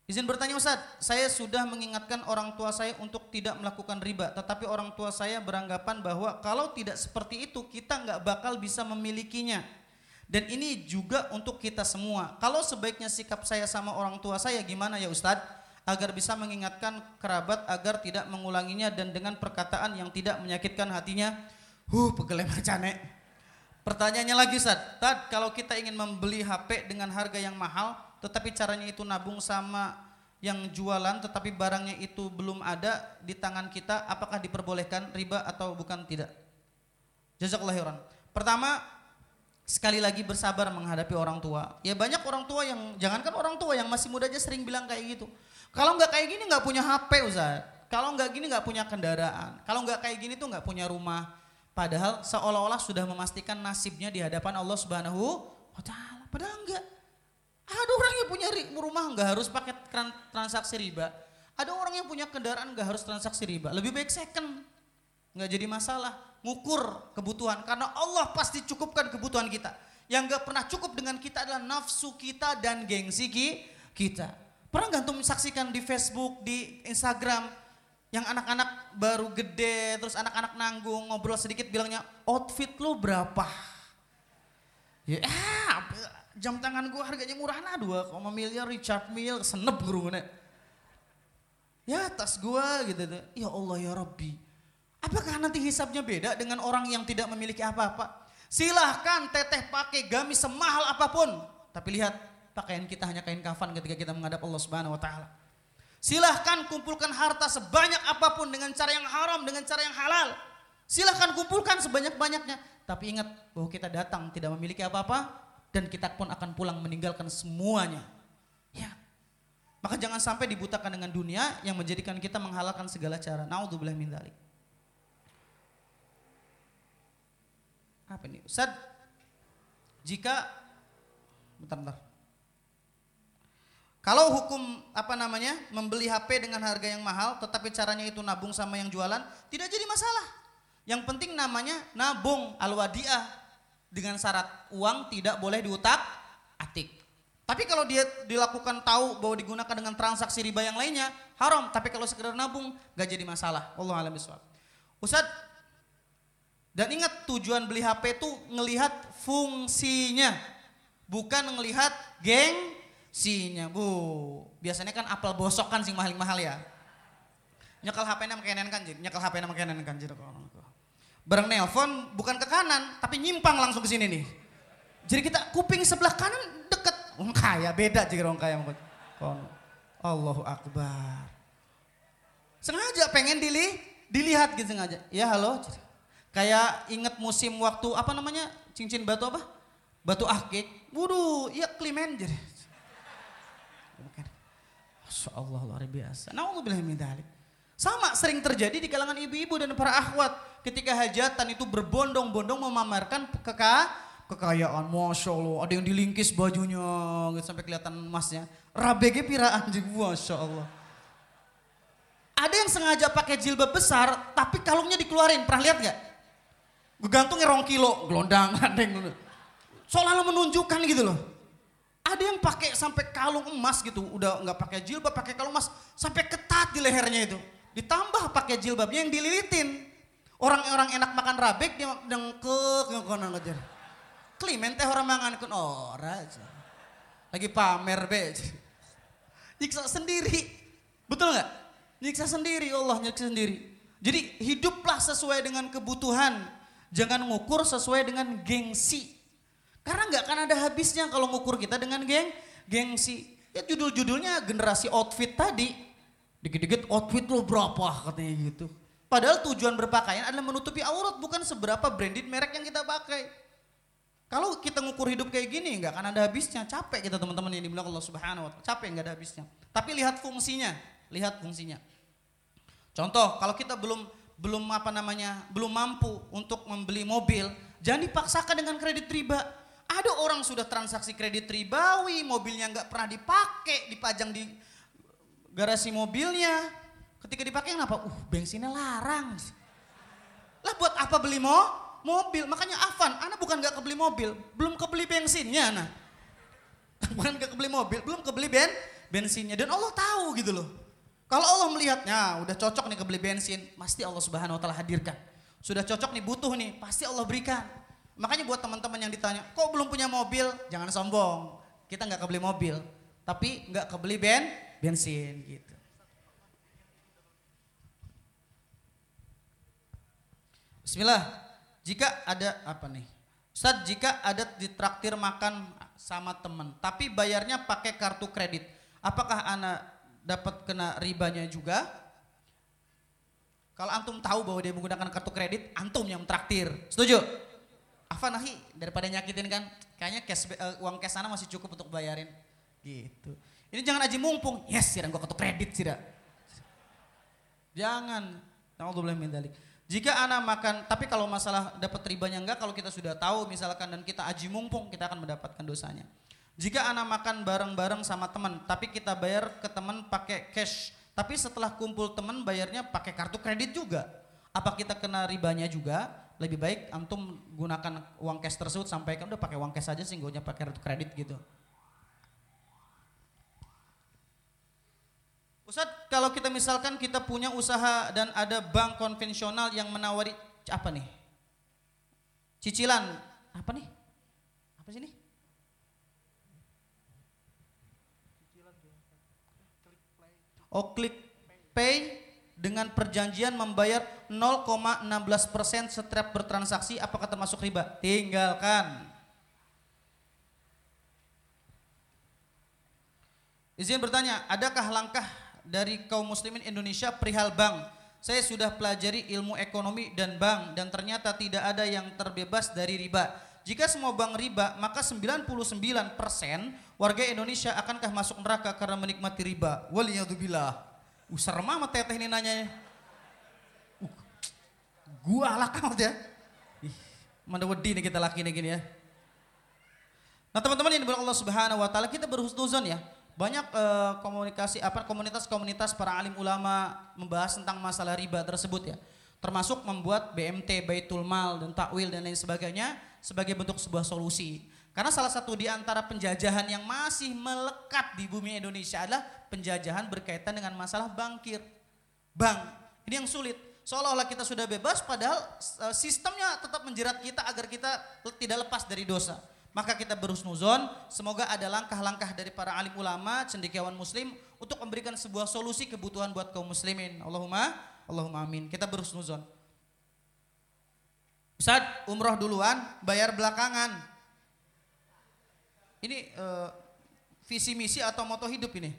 Izin bertanya Ustaz, saya sudah mengingatkan orang tua saya untuk tidak melakukan riba, tetapi orang tua saya beranggapan bahwa kalau tidak seperti itu kita nggak bakal bisa memilikinya. Dan ini juga untuk kita semua. Kalau sebaiknya sikap saya sama orang tua saya gimana ya Ustadz? Agar bisa mengingatkan kerabat agar tidak mengulanginya dan dengan perkataan yang tidak menyakitkan hatinya Huh, pegel macane. Pertanyaannya lagi Ustaz, Tad, kalau kita ingin membeli HP dengan harga yang mahal, tetapi caranya itu nabung sama yang jualan tetapi barangnya itu belum ada di tangan kita, apakah diperbolehkan riba atau bukan tidak? Jazakallahu khairan. Pertama, sekali lagi bersabar menghadapi orang tua. Ya banyak orang tua yang jangankan orang tua yang masih muda aja sering bilang kayak gitu. Kalau nggak kayak gini nggak punya HP Ustaz. Kalau nggak gini nggak punya kendaraan. Kalau nggak kayak gini tuh nggak punya rumah. Padahal seolah-olah sudah memastikan nasibnya di hadapan Allah Subhanahu wa taala. Padahal enggak. Ada orang yang punya rumah enggak harus pakai transaksi riba. Ada orang yang punya kendaraan enggak harus transaksi riba. Lebih baik second. Enggak jadi masalah. Ngukur kebutuhan karena Allah pasti cukupkan kebutuhan kita. Yang enggak pernah cukup dengan kita adalah nafsu kita dan gengsi kita. Pernah enggak antum saksikan di Facebook, di Instagram, yang anak-anak baru gede terus anak-anak nanggung ngobrol sedikit bilangnya outfit lu berapa ya eh, jam tangan gua harganya murah. Dua koma miliar Richard Mille senep guru ya tas gua gitu tuh. Ya Allah ya Rabbi. Apakah nanti hisapnya beda dengan orang yang tidak memiliki apa-apa? Silahkan teteh pakai gamis semahal apa pun. Tapi lihat pakaian kita hanya kain kafan ketika kita menghadap Allah Subhanahu wa taala. Silahkan kumpulkan harta sebanyak apa pun dengan cara yang haram, dengan cara yang halal. Silahkan kumpulkan sebanyak-banyaknya. Tapi ingat bahwa kita datang tidak memiliki apa-apa dan kita pun akan pulang meninggalkan semuanya. Ya. Maka jangan sampai dibutakan dengan dunia yang menjadikan kita menghalalkan segala cara. Naudzubillah min dzalik. Apa ini? Ustaz, jika bentar bentar. Kalau hukum apa namanya membeli HP dengan harga yang mahal, tetapi caranya itu nabung sama yang jualan, tidak jadi masalah. Yang penting namanya nabung al-wadiah dengan syarat uang tidak boleh diutak atik. Tapi kalau dia dilakukan tahu bahwa digunakan dengan transaksi riba yang lainnya, haram. Tapi kalau sekedar nabung, gak jadi masalah. Allah alam Ustaz, dan ingat tujuan beli HP itu ngelihat fungsinya, bukan ngelihat geng sinya bu biasanya kan apel bosok kan sing mahal-mahal ya nyekel HP nama kenen kan jadi nyekel HP nama kenen kan jadi bareng nelpon bukan ke kanan tapi nyimpang langsung ke sini nih. Jadi kita kuping sebelah kanan deket. Orang kaya beda jadi orang kaya Allahu Akbar. Sengaja pengen dili dilihat gitu sengaja. Ya halo. Kayak inget musim waktu apa namanya cincin batu apa? Batu akik. Wudu iya klimen jadi. Masya Allah luar biasa. Na'udzubillah min dhalik. Sama sering terjadi di kalangan ibu-ibu dan para akhwat. Ketika hajatan itu berbondong-bondong memamerkan keka, kekayaan. Masya Allah ada yang dilingkis bajunya gitu, sampai kelihatan emasnya. Rabege pira anjing. Masya Allah. Ada yang sengaja pakai jilbab besar tapi kalungnya dikeluarin. Pernah lihat gak? Gantungnya rong kilo. Gelondang. (laughs) Seolah-olah menunjukkan gitu loh. Ada yang pakai sampai kalung emas gitu, udah nggak pakai jilbab, pakai kalung emas, sampai ketat di lehernya itu. Ditambah pakai jilbabnya yang dililitin. Orang-orang enak makan rabek dia dengkek ngono ngejar. Klimen teh orang mangan kun ora. Lagi pamer be. Nyiksa sendiri. Betul nggak? Nyiksa sendiri, Allah nyiksa sendiri. Jadi hiduplah sesuai dengan kebutuhan. Jangan ngukur sesuai dengan gengsi. Karena nggak akan ada habisnya kalau ngukur kita dengan geng, gengsi. Ya judul-judulnya generasi outfit tadi. Dikit-dikit outfit lo berapa katanya gitu. Padahal tujuan berpakaian adalah menutupi aurat bukan seberapa branded merek yang kita pakai. Kalau kita ngukur hidup kayak gini nggak akan ada habisnya. Capek kita teman-teman yang dibilang Allah Subhanahu wa taala. Capek nggak ada habisnya. Tapi lihat fungsinya, lihat fungsinya. Contoh, kalau kita belum belum apa namanya, belum mampu untuk membeli mobil, jangan dipaksakan dengan kredit riba. Ada orang sudah transaksi kredit ribawi, mobilnya nggak pernah dipakai, dipajang di garasi mobilnya. Ketika dipakai kenapa? Uh, bensinnya larang. Lah buat apa beli mo? Mobil. Makanya Avan, anak bukan nggak kebeli mobil, belum kebeli bensinnya anak. (laughs) Bukan nggak kebeli mobil, belum kebeli ben bensinnya. Dan Allah tahu gitu loh. Kalau Allah melihatnya udah cocok nih kebeli bensin, pasti Allah Subhanahu wa taala hadirkan. Sudah cocok nih butuh nih, pasti Allah berikan. Makanya buat teman-teman yang ditanya, kok belum punya mobil? Jangan sombong. Kita nggak kebeli mobil, tapi nggak kebeli ben bensin gitu. Bismillah. Jika ada apa nih? Ustaz, jika ada ditraktir makan sama teman, tapi bayarnya pakai kartu kredit, apakah anak dapat kena ribanya juga? Kalau antum tahu bahwa dia menggunakan kartu kredit, antum yang traktir. Setuju? Apa nahi daripada nyakitin kan kayaknya cash uh, uang cash sana masih cukup untuk bayarin gitu ini jangan aja mumpung. Yes sih gua kartu kredit sih jangan. Boleh mendalik jika anak makan tapi kalau masalah dapat ribanya enggak kalau kita sudah tahu misalkan dan kita aji mumpung kita akan mendapatkan dosanya. Jika anak makan bareng-bareng sama teman tapi kita bayar ke teman pakai cash tapi setelah kumpul teman bayarnya pakai kartu kredit juga. Apa kita kena ribanya juga? Lebih baik antum gunakan uang cash tersebut sampaikan udah pakai uang cash aja sih gak pakai kartu kredit gitu. Ustadz, kalau kita misalkan kita punya usaha dan ada bank konvensional yang menawari apa nih? Cicilan apa nih? Apa sih ini? Oh, klik pay dengan perjanjian membayar 0,16 persen setiap bertransaksi apakah termasuk riba? Tinggalkan. Izin bertanya, adakah langkah dari kaum muslimin Indonesia perihal bank? Saya sudah pelajari ilmu ekonomi dan bank dan ternyata tidak ada yang terbebas dari riba. Jika semua bank riba, maka 99% warga Indonesia akankah masuk neraka karena menikmati riba? Waliyadzubillah. Uh, serem amat teteh ini nanya. Uh, gua lah kau ya. Ih, mana wedi nih kita laki nih gini ya. Nah teman-teman yang dibilang Allah Subhanahu Wa Taala kita berhusnuzon ya. Banyak uh, komunikasi apa komunitas-komunitas para alim ulama membahas tentang masalah riba tersebut ya. Termasuk membuat BMT Baitul Mal dan takwil dan lain sebagainya sebagai bentuk sebuah solusi. Karena salah satu di antara penjajahan yang masih melekat di bumi Indonesia adalah penjajahan berkaitan dengan masalah bangkir. Bank. Ini yang sulit. Seolah-olah kita sudah bebas padahal uh, sistemnya tetap menjerat kita agar kita tidak lepas dari dosa maka kita berusnuzon semoga ada langkah-langkah dari para alim ulama cendekiawan muslim untuk memberikan sebuah solusi kebutuhan buat kaum muslimin. Allahumma Allahumma amin. Kita berusnuzon Ustaz umroh duluan bayar belakangan. Ini uh, visi misi atau moto hidup ini?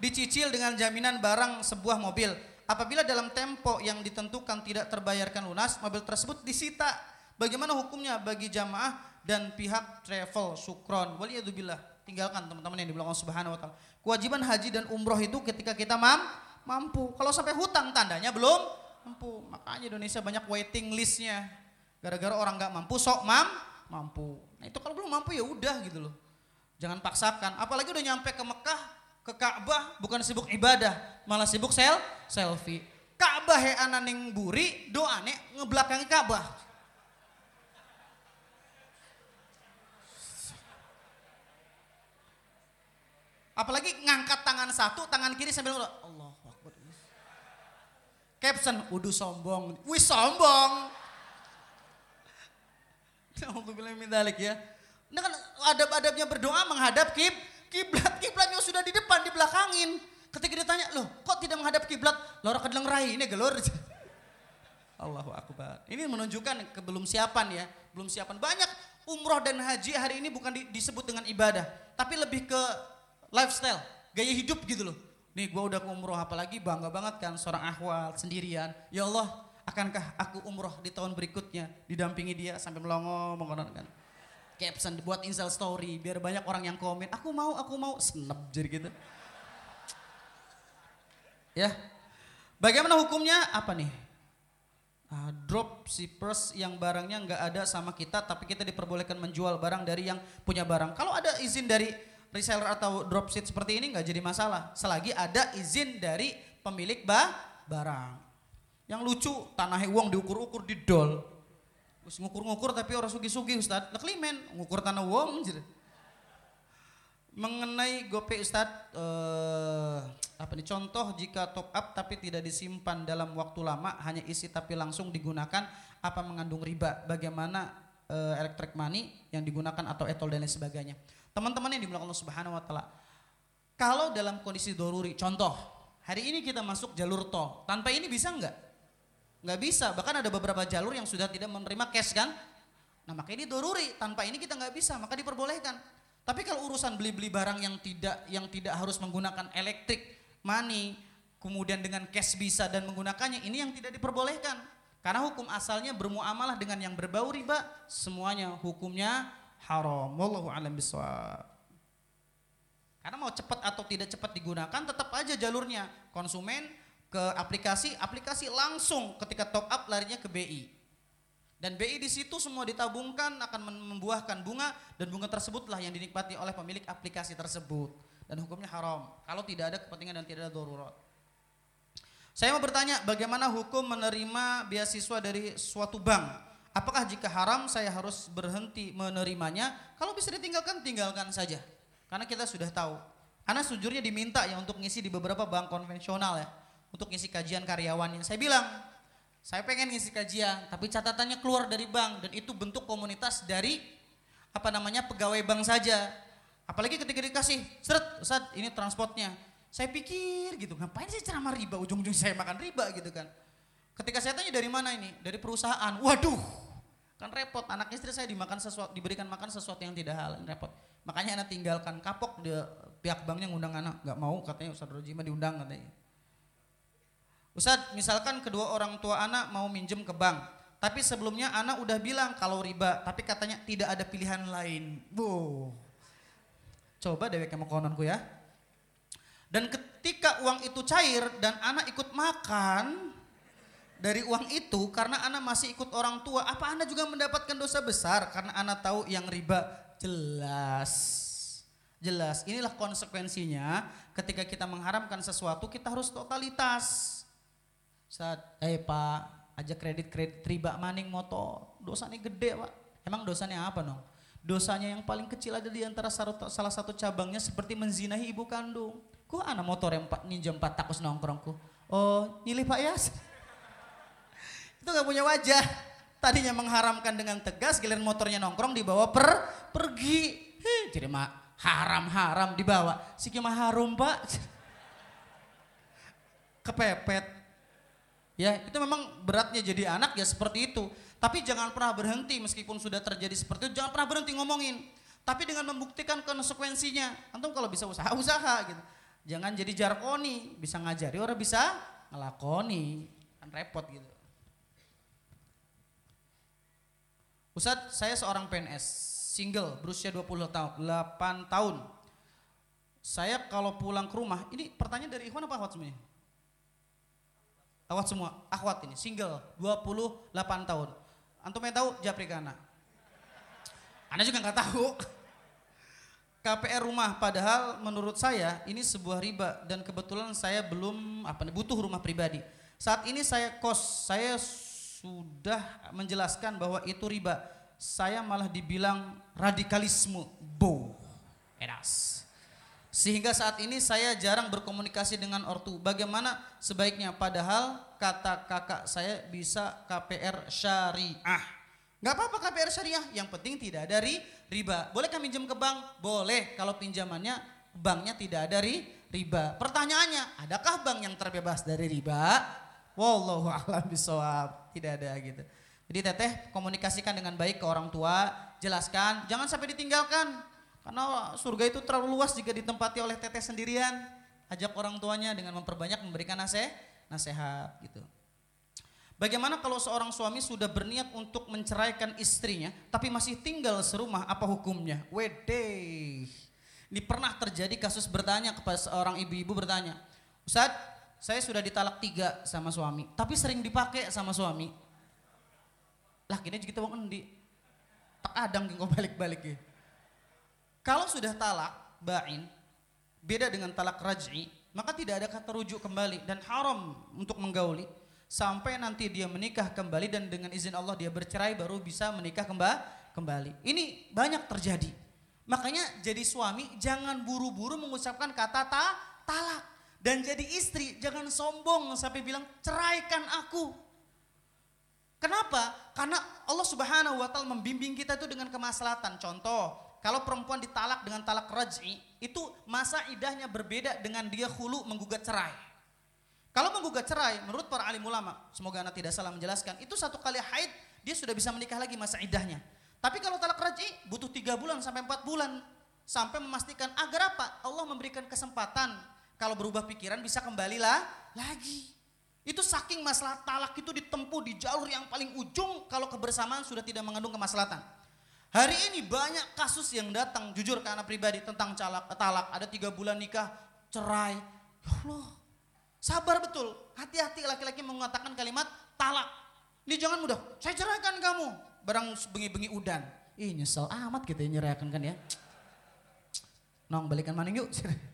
Dicicil dengan jaminan barang sebuah mobil. Apabila dalam tempo yang ditentukan tidak terbayarkan lunas mobil tersebut disita. Bagaimana hukumnya bagi jamaah dan pihak travel sukron. Waliyadzubillah. Tinggalkan teman-teman yang di belakang subhanahu wa ta'ala. Kewajiban haji dan umroh itu ketika kita mam mampu. Kalau sampai hutang tandanya belum mampu. Makanya Indonesia banyak waiting listnya. Gara-gara orang nggak mampu sok mam mampu. Nah itu kalau belum mampu ya udah gitu loh. Jangan paksakan. Apalagi udah nyampe ke Mekah ke Ka'bah bukan sibuk ibadah malah sibuk sel selfie. Ka'bah he ananing buri doane ngebelakangi Ka'bah Apalagi ngangkat tangan satu, tangan kiri sambil Allah Akbar. Caption, udah sombong. Wih sombong. (laughs) Alhamdulillah ya. Ini kan adab-adabnya berdoa menghadap kib, kiblat. Kiblatnya sudah di depan, di belakangin. Ketika ditanya, loh kok tidak menghadap kiblat? Lora kedeleng rai, ini gelor. (laughs) Allahu Akbar. Ini menunjukkan kebelum siapan ya. Belum siapan. Banyak umroh dan haji hari ini bukan disebut dengan ibadah. Tapi lebih ke lifestyle, gaya hidup gitu loh. Nih gue udah umroh apalagi bangga banget kan seorang ahwal sendirian. Ya Allah akankah aku umroh di tahun berikutnya didampingi dia sampai melongo mengkonon kan. Caption buat install story biar banyak orang yang komen aku mau aku mau senep jadi gitu. Ya. Bagaimana hukumnya? Apa nih? Uh, drop shippers yang barangnya nggak ada sama kita tapi kita diperbolehkan menjual barang dari yang punya barang. Kalau ada izin dari reseller atau dropship seperti ini nggak jadi masalah selagi ada izin dari pemilik bah barang. Yang lucu tanah uang diukur-ukur di dol. Terus ngukur-ngukur tapi orang sugi-sugi Ustaz. Lah klimen ngukur tanah uang jadi. Mengenai GoPay Ustaz eh, apa nih contoh jika top up tapi tidak disimpan dalam waktu lama hanya isi tapi langsung digunakan apa mengandung riba bagaimana eh, electric money yang digunakan atau etol dan lain sebagainya. Teman-teman yang dimulakan Allah Subhanahu wa taala. Kalau dalam kondisi doruri, contoh, hari ini kita masuk jalur tol, tanpa ini bisa enggak? Enggak bisa, bahkan ada beberapa jalur yang sudah tidak menerima cash kan? Nah maka ini doruri, tanpa ini kita enggak bisa, maka diperbolehkan. Tapi kalau urusan beli-beli barang yang tidak yang tidak harus menggunakan elektrik, money, kemudian dengan cash bisa dan menggunakannya, ini yang tidak diperbolehkan. Karena hukum asalnya bermuamalah dengan yang berbau riba, semuanya hukumnya haram. Wallahu alam bisawab. Karena mau cepat atau tidak cepat digunakan tetap aja jalurnya. Konsumen ke aplikasi, aplikasi langsung ketika top up larinya ke BI. Dan BI di situ semua ditabungkan akan membuahkan bunga dan bunga tersebutlah yang dinikmati oleh pemilik aplikasi tersebut dan hukumnya haram kalau tidak ada kepentingan dan tidak ada darurat. Saya mau bertanya bagaimana hukum menerima beasiswa dari suatu bank Apakah jika haram saya harus berhenti menerimanya? Kalau bisa ditinggalkan, tinggalkan saja. Karena kita sudah tahu. Karena sejujurnya diminta ya untuk ngisi di beberapa bank konvensional ya. Untuk ngisi kajian karyawannya. Saya bilang, saya pengen ngisi kajian, tapi catatannya keluar dari bank. Dan itu bentuk komunitas dari apa namanya pegawai bank saja. Apalagi ketika dikasih, seret, ini transportnya. Saya pikir gitu, ngapain sih ceramah riba, ujung-ujung saya makan riba gitu kan. Ketika saya tanya dari mana ini? Dari perusahaan. Waduh, kan repot. Anak istri saya dimakan sesuatu, diberikan makan sesuatu yang tidak halal, repot. Makanya anak tinggalkan kapok dia pihak banknya ngundang anak, nggak mau katanya Ustadz Rojima diundang katanya. Ustadz, misalkan kedua orang tua anak mau minjem ke bank, tapi sebelumnya anak udah bilang kalau riba, tapi katanya tidak ada pilihan lain. Bu, coba dewek mau kononku ya. Dan ketika uang itu cair dan anak ikut makan, dari uang itu karena anak masih ikut orang tua, apa anda juga mendapatkan dosa besar karena anak tahu yang riba jelas. Jelas, inilah konsekuensinya ketika kita mengharamkan sesuatu kita harus totalitas. Saat, eh pak, aja kredit kredit riba maning motor, dosanya gede pak. Emang dosanya apa no? Dosanya yang paling kecil ada di antara salah satu cabangnya seperti menzinahi ibu kandung. Ku anak motor yang ninja empat takus nongkrongku. Oh, nyilih pak ya? Itu gak punya wajah. Tadinya mengharamkan dengan tegas, giliran motornya nongkrong dibawa per pergi. Hei, jadi mak haram-haram dibawa. Si mah harum pak. Kepepet. Ya itu memang beratnya jadi anak ya seperti itu. Tapi jangan pernah berhenti meskipun sudah terjadi seperti itu. Jangan pernah berhenti ngomongin. Tapi dengan membuktikan konsekuensinya. Antum kalau bisa usaha, usaha gitu. Jangan jadi jarkoni. Bisa ngajari orang bisa ngelakoni. Kan repot gitu. Ustadz, saya seorang PNS single berusia 20 tahun, 8 tahun. Saya kalau pulang ke rumah, ini pertanyaan dari Ikhwan apa akhwat semuanya? Akhwat semua, akhwat ini, single, 28 tahun. Antum yang tahu Japrikana. Anda juga nggak tahu. KPR rumah padahal menurut saya ini sebuah riba dan kebetulan saya belum apa butuh rumah pribadi. Saat ini saya kos, saya sudah menjelaskan bahwa itu riba saya malah dibilang radikalisme. Bo. Eras. Sehingga saat ini saya jarang berkomunikasi dengan ortu. Bagaimana sebaiknya padahal kata kakak saya bisa KPR syariah. Gak apa-apa KPR syariah, yang penting tidak ada riba. Boleh kami pinjam ke bank? Boleh, kalau pinjamannya banknya tidak ada riba. Pertanyaannya, adakah bank yang terbebas dari riba? Wallahu a'lam bishawab. Tidak ada gitu. Jadi teteh komunikasikan dengan baik ke orang tua, jelaskan, jangan sampai ditinggalkan. Karena surga itu terlalu luas jika ditempati oleh teteh sendirian. Ajak orang tuanya dengan memperbanyak memberikan nasihat, nasihat gitu. Bagaimana kalau seorang suami sudah berniat untuk menceraikan istrinya tapi masih tinggal serumah, apa hukumnya? Wede. Ini pernah terjadi kasus bertanya kepada seorang ibu-ibu bertanya, Ustadz, saya sudah ditalak tiga sama suami, tapi sering dipakai sama suami lah kini kita wong endi tak adang balik-balik ya. Kalau sudah talak bain beda dengan talak raj'i maka tidak ada kata rujuk kembali dan haram untuk menggauli sampai nanti dia menikah kembali dan dengan izin Allah dia bercerai baru bisa menikah kembali. Ini banyak terjadi. Makanya jadi suami jangan buru-buru mengucapkan kata ta talak dan jadi istri jangan sombong sampai bilang ceraikan aku. Kenapa? Karena Allah Subhanahu wa taala membimbing kita itu dengan kemaslahatan. Contoh, kalau perempuan ditalak dengan talak raj'i, itu masa idahnya berbeda dengan dia hulu menggugat cerai. Kalau menggugat cerai, menurut para alim ulama, semoga anak tidak salah menjelaskan, itu satu kali haid dia sudah bisa menikah lagi masa idahnya. Tapi kalau talak raj'i butuh tiga bulan sampai empat bulan sampai memastikan agar apa? Allah memberikan kesempatan kalau berubah pikiran bisa kembalilah lagi. Itu saking masalah talak itu ditempuh di jalur yang paling ujung kalau kebersamaan sudah tidak mengandung kemaslahatan. Hari ini banyak kasus yang datang jujur anak pribadi tentang calak, talak. Ada tiga bulan nikah, cerai. Ya Allah, sabar betul. Hati-hati laki-laki mengatakan kalimat talak. Ini jangan mudah, saya ceraikan kamu. Barang bengi-bengi udan. Ih nyesel amat kita nyerahkan kan ya. Nong balikan maning yuk. (laughs)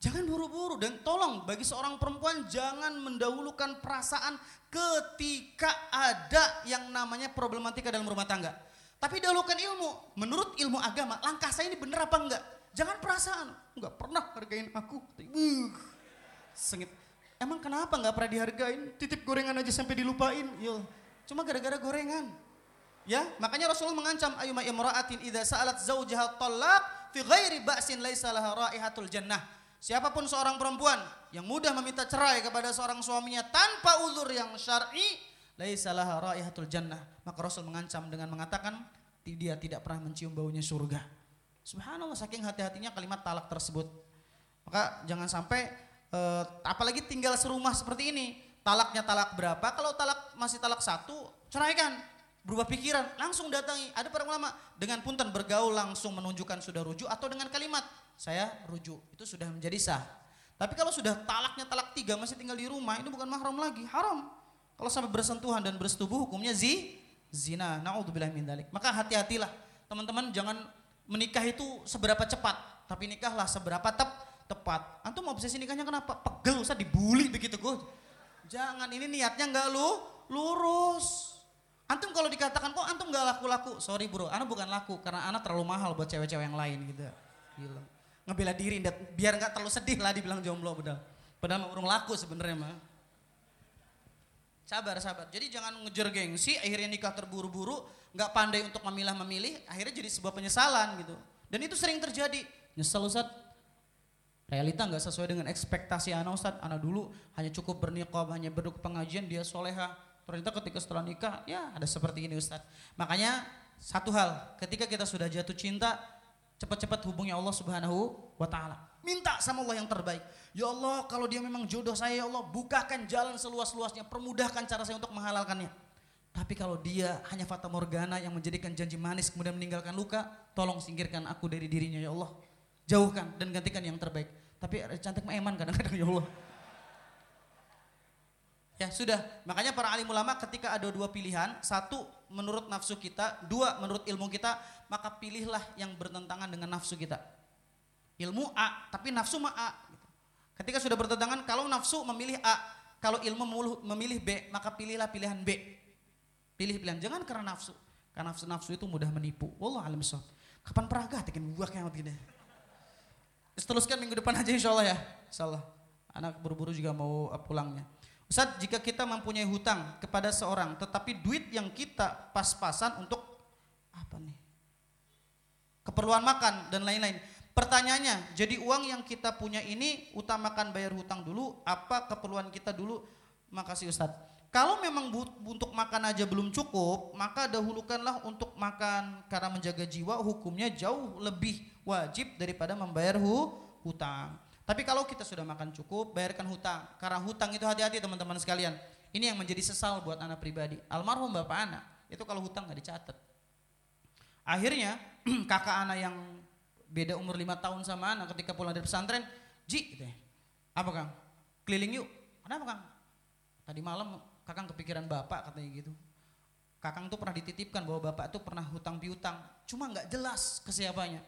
Jangan buru-buru dan tolong bagi seorang perempuan jangan mendahulukan perasaan ketika ada yang namanya problematika dalam rumah tangga. Tapi dahulukan ilmu. Menurut ilmu agama, langkah saya ini benar apa enggak? Jangan perasaan. Enggak pernah hargain aku. Sengit. Emang kenapa enggak pernah dihargain? Titip gorengan aja sampai dilupain. Yo, cuma gara-gara gorengan. Ya, makanya Rasulullah mengancam ayyuma imra'atin idza sa'alat zaujaha talaq fi ghairi ba'sin laisa laha raihatul jannah Siapa pun seorang perempuan yang mudah meminta cerai kepada seorang suaminya tanpa uzur yang syar'i, laisa raihatul jannah. Maka Rasul mengancam dengan mengatakan dia tidak pernah mencium baunya surga. Subhanallah saking hati-hatinya kalimat talak tersebut. Maka jangan sampai uh, apalagi tinggal serumah seperti ini. Talaknya talak berapa? Kalau talak masih talak satu, ceraikan. Berubah pikiran, langsung datangi. Ada para ulama dengan punten bergaul langsung menunjukkan sudah rujuk atau dengan kalimat saya rujuk. Itu sudah menjadi sah. Tapi kalau sudah talaknya talak tiga masih tinggal di rumah, ini bukan mahram lagi, haram. Kalau sampai bersentuhan dan bersetubuh hukumnya zi, zina. Naudzubillah min dalik. Maka hati-hatilah. Teman-teman jangan menikah itu seberapa cepat, tapi nikahlah seberapa tep tepat. Antum obsesi nikahnya kenapa? Pegel usah dibully begitu gue. Jangan ini niatnya nggak lu lurus. Antum kalau dikatakan kok antum nggak laku-laku, sorry bro, anak bukan laku karena anak terlalu mahal buat cewek-cewek yang lain gitu. Bilang ngebela diri biar nggak terlalu sedih lah dibilang jomblo padahal. Padahal urung laku sebenarnya mah. Sabar, sabar. Jadi jangan ngejar gengsi, akhirnya nikah terburu-buru, nggak pandai untuk memilah memilih, akhirnya jadi sebuah penyesalan gitu. Dan itu sering terjadi. Nyesel Ustaz, realita nggak sesuai dengan ekspektasi anak Ustaz. Anak dulu hanya cukup bernikah, hanya berduk pengajian, dia soleha. Ternyata ketika setelah nikah, ya ada seperti ini Ustaz. Makanya satu hal, ketika kita sudah jatuh cinta, cepat-cepat hubungi Allah Subhanahu wa taala. Minta sama Allah yang terbaik. Ya Allah, kalau dia memang jodoh saya ya Allah, bukakan jalan seluas-luasnya, permudahkan cara saya untuk menghalalkannya. Tapi kalau dia hanya fata morgana yang menjadikan janji manis kemudian meninggalkan luka, tolong singkirkan aku dari dirinya ya Allah. Jauhkan dan gantikan yang terbaik. Tapi cantik mah eman kadang-kadang ya Allah. Ya sudah, makanya para alim ulama ketika ada dua pilihan, satu menurut nafsu kita, dua menurut ilmu kita, maka pilihlah yang bertentangan dengan nafsu kita. Ilmu A, tapi nafsu mah A. Ketika sudah bertentangan, kalau nafsu memilih A, kalau ilmu memilih B, maka pilihlah pilihan B. Pilih pilihan, jangan karena nafsu. Karena nafsu-nafsu itu mudah menipu. Wallah alam Kapan peraga tekan buah kayak gini. Teruskan minggu depan aja insya Allah ya. Insya Allah. Anak buru-buru juga mau pulangnya. Ustaz, jika kita mempunyai hutang kepada seorang, tetapi duit yang kita pas-pasan untuk apa nih? Keperluan makan dan lain-lain. Pertanyaannya, jadi uang yang kita punya ini utamakan bayar hutang dulu, apa keperluan kita dulu? Makasih Ustaz. Kalau memang untuk makan aja belum cukup, maka dahulukanlah untuk makan karena menjaga jiwa hukumnya jauh lebih wajib daripada membayar hu hutang. Tapi kalau kita sudah makan cukup, bayarkan hutang. Karena hutang itu hati-hati teman-teman sekalian. Ini yang menjadi sesal buat anak pribadi. Almarhum bapak anak, itu kalau hutang nggak dicatat. Akhirnya (clears throat) kakak anak yang beda umur lima tahun sama anak ketika pulang dari pesantren, Ji, gitu ya. apa kang? Keliling yuk. Kenapa kang? Tadi malam kakang kepikiran bapak katanya gitu. Kakang tuh pernah dititipkan bahwa bapak tuh pernah hutang piutang, cuma nggak jelas ke siapanya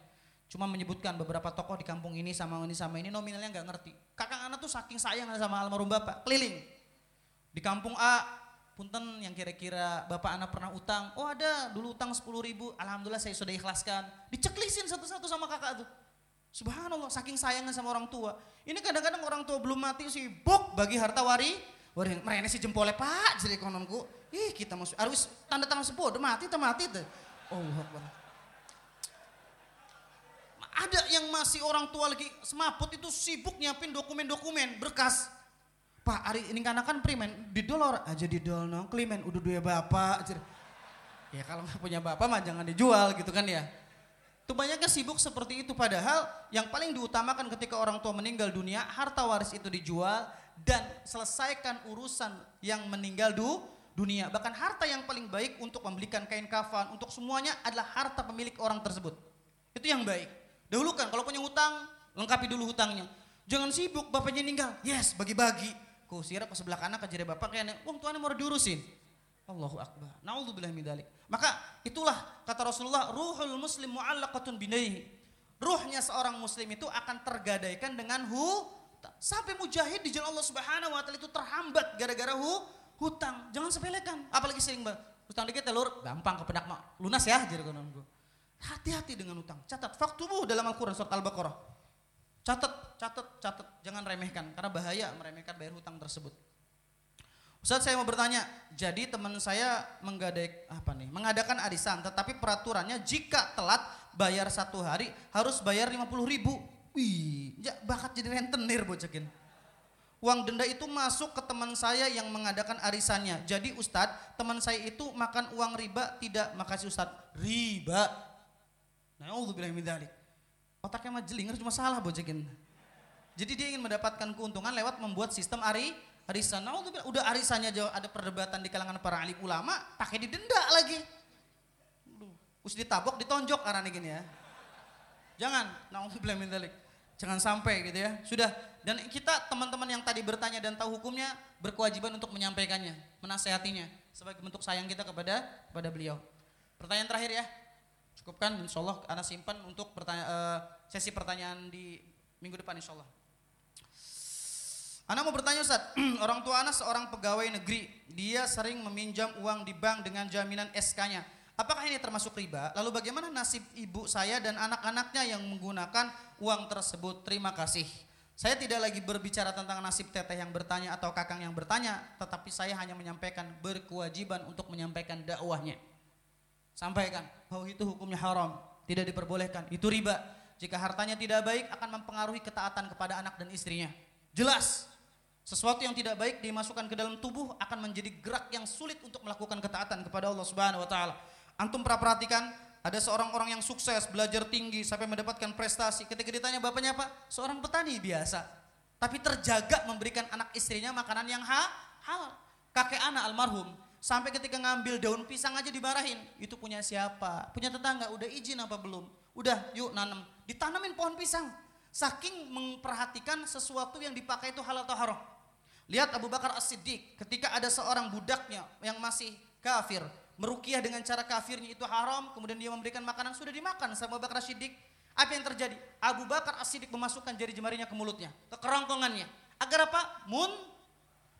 Cuma menyebutkan beberapa tokoh di kampung ini sama ini sama ini nominalnya nggak ngerti. Kakak anak tuh saking sayang sama almarhum bapak, keliling. Di kampung A, punten yang kira-kira bapak anak pernah utang. Oh ada, dulu utang 10 ribu, alhamdulillah saya sudah ikhlaskan. Diceklisin satu-satu sama kakak tuh. Subhanallah, saking sayangnya sama orang tua. Ini kadang-kadang orang tua belum mati sibuk bagi harta wari. Wari, mereka si jempolnya pak, jadi ekonomku. Ih kita masuk, harus tanda tangan sepuh, udah mati, udah mati tuh. Oh, Akbar. Ada yang masih orang tua lagi semaput itu sibuk nyiapin dokumen-dokumen berkas. Pak, hari ini kan kan primen di dolor aja di dolor, klimen udah dua bapak. Ya kalau nggak punya bapak mah jangan dijual gitu kan ya. Itu banyaknya sibuk seperti itu padahal yang paling diutamakan ketika orang tua meninggal dunia harta waris itu dijual dan selesaikan urusan yang meninggal du, dunia. Bahkan harta yang paling baik untuk membelikan kain kafan untuk semuanya adalah harta pemilik orang tersebut. Itu yang baik. Dahulukan kalau punya hutang, lengkapi dulu hutangnya. Jangan sibuk bapaknya meninggal. Yes, bagi-bagi. Ku sirap ke sebelah kanan ke jadi bapak kayaknya, uang tuannya mau diurusin. Allahu akbar. Nauzubillah min dzalik. Maka itulah kata Rasulullah, ruhul muslim mu'allaqatun binaihi. Ruhnya seorang muslim itu akan tergadaikan dengan hu sampai mujahid di jalan Allah Subhanahu wa taala itu terhambat gara-gara hu hutang. Jangan sepelekan, apalagi sering hutang dikit telur, gampang kepedak lunas ya jadi gue. Hati-hati dengan utang. Catat faktumu dalam Al-Qur'an surat Al-Baqarah. Catat, catat, catat, jangan remehkan karena bahaya meremehkan bayar hutang tersebut. Ustaz saya mau bertanya, jadi teman saya menggadai apa nih? Mengadakan arisan, tetapi peraturannya jika telat bayar satu hari harus bayar 50 ribu. Wih, ya bakat jadi rentenir bocekin. Uang denda itu masuk ke teman saya yang mengadakan arisannya. Jadi Ustadz, teman saya itu makan uang riba tidak makasih Ustadz. Riba, Nauzubillah min dzalik. Otaknya mah jeling, cuma salah bocekin. Jadi dia ingin mendapatkan keuntungan lewat membuat sistem ari arisan. Nauzubillah, udah arisannya jauh ada perdebatan di kalangan para alim ulama, pakai didenda lagi. Us ditabok, ditonjok karena gini ya. Jangan, nauzubillah min dzalik. Jangan sampai gitu ya. Sudah dan kita teman-teman yang tadi bertanya dan tahu hukumnya berkewajiban untuk menyampaikannya, menasehatinya sebagai bentuk sayang kita kepada kepada beliau. Pertanyaan terakhir ya. Cukupkan insya Allah Anda simpan untuk pertanya, uh, sesi pertanyaan di minggu depan insya Allah. Anak mau bertanya Ustaz, (clears throat) orang tua anak seorang pegawai negeri, dia sering meminjam uang di bank dengan jaminan SK-nya. Apakah ini termasuk riba? Lalu bagaimana nasib ibu saya dan anak-anaknya yang menggunakan uang tersebut? Terima kasih. Saya tidak lagi berbicara tentang nasib teteh yang bertanya atau kakang yang bertanya, tetapi saya hanya menyampaikan berkewajiban untuk menyampaikan dakwahnya. Sampaikan bahwa itu hukumnya haram, tidak diperbolehkan, itu riba. Jika hartanya tidak baik akan mempengaruhi ketaatan kepada anak dan istrinya. Jelas, sesuatu yang tidak baik dimasukkan ke dalam tubuh akan menjadi gerak yang sulit untuk melakukan ketaatan kepada Allah Subhanahu wa taala. Antum pernah perhatikan ada seorang orang yang sukses, belajar tinggi sampai mendapatkan prestasi. Ketika ditanya bapaknya apa? Seorang petani biasa. Tapi terjaga memberikan anak istrinya makanan yang ha halal. Kakek anak almarhum Sampai ketika ngambil daun pisang aja dimarahin. Itu punya siapa? Punya tetangga, udah izin apa belum? Udah, yuk nanam. Ditanamin pohon pisang. Saking memperhatikan sesuatu yang dipakai itu halal atau haram. Lihat Abu Bakar As-Siddiq ketika ada seorang budaknya yang masih kafir. Merukiah dengan cara kafirnya itu haram. Kemudian dia memberikan makanan, sudah dimakan sama Abu Bakar As-Siddiq. Apa yang terjadi? Abu Bakar As-Siddiq memasukkan jari jemarinya ke mulutnya. Ke kerongkongannya. Agar apa? Mun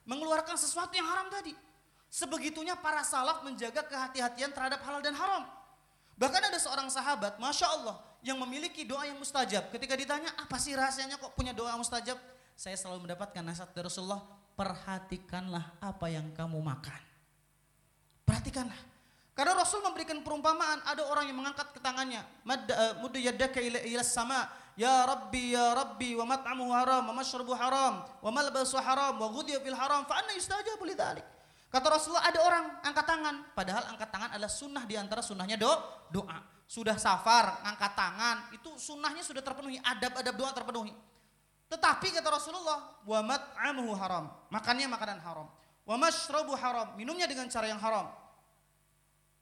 mengeluarkan sesuatu yang haram tadi. Sebegitunya para salaf menjaga kehati-hatian terhadap halal dan haram. Bahkan ada seorang sahabat, Masya Allah, yang memiliki doa yang mustajab. Ketika ditanya, apa sih rahasianya kok punya doa mustajab? Saya selalu mendapatkan nasihat dari Rasulullah, perhatikanlah apa yang kamu makan. Perhatikanlah. Karena Rasul memberikan perumpamaan, ada orang yang mengangkat ke tangannya, eh, mudda yaddaka ila sama, ya Rabbi ya Rabbi wa mat'amuhu haram wa haram wa malbasu haram wa fil haram fa anna yustajabu lidzalik. Kata Rasulullah ada orang angkat tangan, padahal angkat tangan adalah sunnah di antara sunnahnya do, doa. Sudah safar, angkat tangan, itu sunnahnya sudah terpenuhi, adab-adab doa terpenuhi. Tetapi kata Rasulullah, wa mat'amuhu haram, makannya makanan haram. Wa mashrabu haram, minumnya dengan cara yang haram.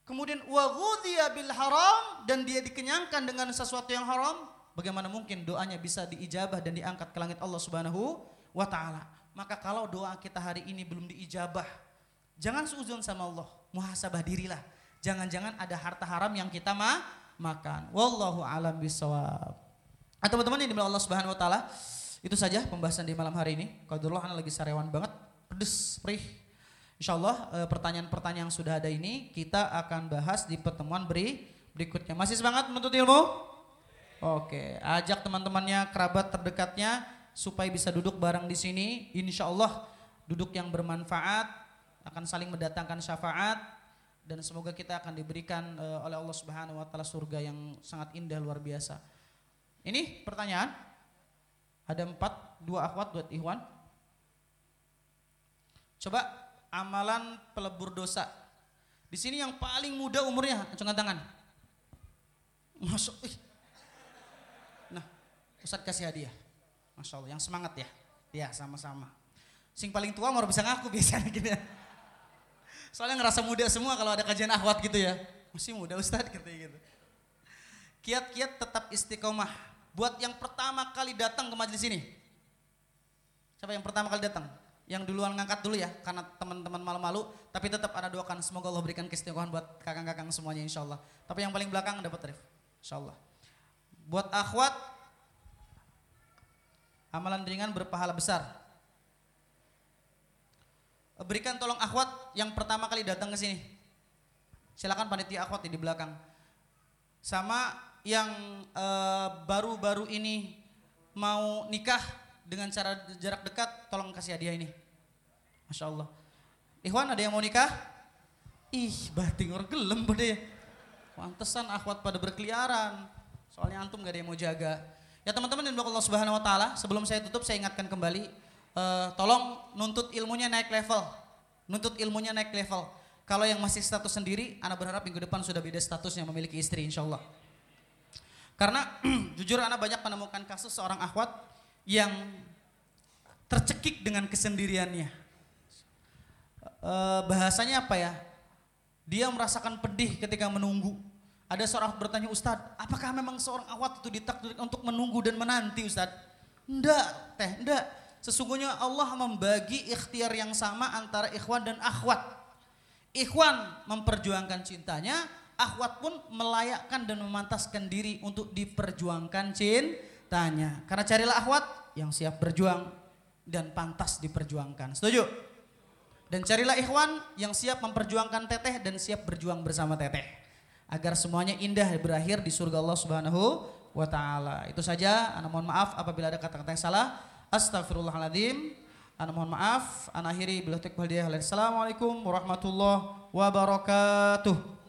Kemudian wa ghudhiya bil haram dan dia dikenyangkan dengan sesuatu yang haram, bagaimana mungkin doanya bisa diijabah dan diangkat ke langit Allah Subhanahu wa taala? Maka kalau doa kita hari ini belum diijabah, Jangan seuzon sama Allah, muhasabah dirilah. Jangan-jangan ada harta haram yang kita ma makan. Wallahu alam bisawab. Ah, teman-teman yang dimulai Allah Subhanahu wa taala, itu saja pembahasan di malam hari ini. Qadarullah ana lagi sarewan banget, pedes, perih. Insyaallah eh, pertanyaan-pertanyaan yang sudah ada ini kita akan bahas di pertemuan beri berikutnya. Masih semangat menuntut ilmu? Oke, ajak teman-temannya, kerabat terdekatnya supaya bisa duduk bareng di sini. Insya Allah duduk yang bermanfaat, akan saling mendatangkan syafaat dan semoga kita akan diberikan uh, oleh Allah Subhanahu wa taala surga yang sangat indah luar biasa. Ini pertanyaan. Ada empat, dua akhwat, dua ihwan. Coba amalan pelebur dosa. Di sini yang paling muda umurnya, angkat tangan. Masuk. Nah, Ustaz kasih hadiah. Masya Allah, yang semangat ya. Ya, sama-sama. Sing paling tua mau bisa ngaku biasanya gitu ya. Soalnya ngerasa muda semua kalau ada kajian ahwat gitu ya. Masih muda Ustadz katanya gitu. Kiat-kiat tetap istiqomah. Buat yang pertama kali datang ke majelis ini. Siapa yang pertama kali datang? Yang duluan ngangkat dulu ya, karena teman-teman malu-malu. Tapi tetap ada doakan, semoga Allah berikan keistiqomahan buat kakang-kakang semuanya insya Allah. Tapi yang paling belakang dapat tarif, insya Allah. Buat akhwat, amalan ringan berpahala besar berikan tolong akhwat yang pertama kali datang ke sini. Silakan panitia akhwat di belakang. Sama yang eh, baru-baru uh, ini mau nikah dengan cara jarak dekat, tolong kasih hadiah ini. Masya Allah. Ikhwan ada yang mau nikah? Ih, bating orang gelem pada Pantesan akhwat pada berkeliaran. Soalnya antum gak ada yang mau jaga. Ya teman-teman dan Allah Subhanahu wa taala, sebelum saya tutup saya ingatkan kembali uh, tolong nuntut ilmunya naik level. Nuntut ilmunya naik level. Kalau yang masih status sendiri, anak berharap minggu depan sudah beda statusnya memiliki istri insya Allah. Karena (clears throat) jujur anak banyak menemukan kasus seorang akhwat yang tercekik dengan kesendiriannya. E, bahasanya apa ya? Dia merasakan pedih ketika menunggu. Ada seorang bertanya, Ustadz, apakah memang seorang akhwat itu ditakdirkan untuk menunggu dan menanti Ustadz? Enggak, teh, enggak. Sesungguhnya Allah membagi ikhtiar yang sama antara ikhwan dan akhwat. Ikhwan memperjuangkan cintanya, akhwat pun melayakkan dan memantaskan diri untuk diperjuangkan cintanya. Karena carilah akhwat yang siap berjuang dan pantas diperjuangkan. Setuju? Dan carilah ikhwan yang siap memperjuangkan teteh dan siap berjuang bersama teteh. Agar semuanya indah berakhir di surga Allah Subhanahu wa taala. Itu saja, ana mohon maaf apabila ada kata-kata yang salah. Astagfirullahaladzim. Ana mohon maaf, ana akhiri bila Assalamualaikum warahmatullahi wabarakatuh.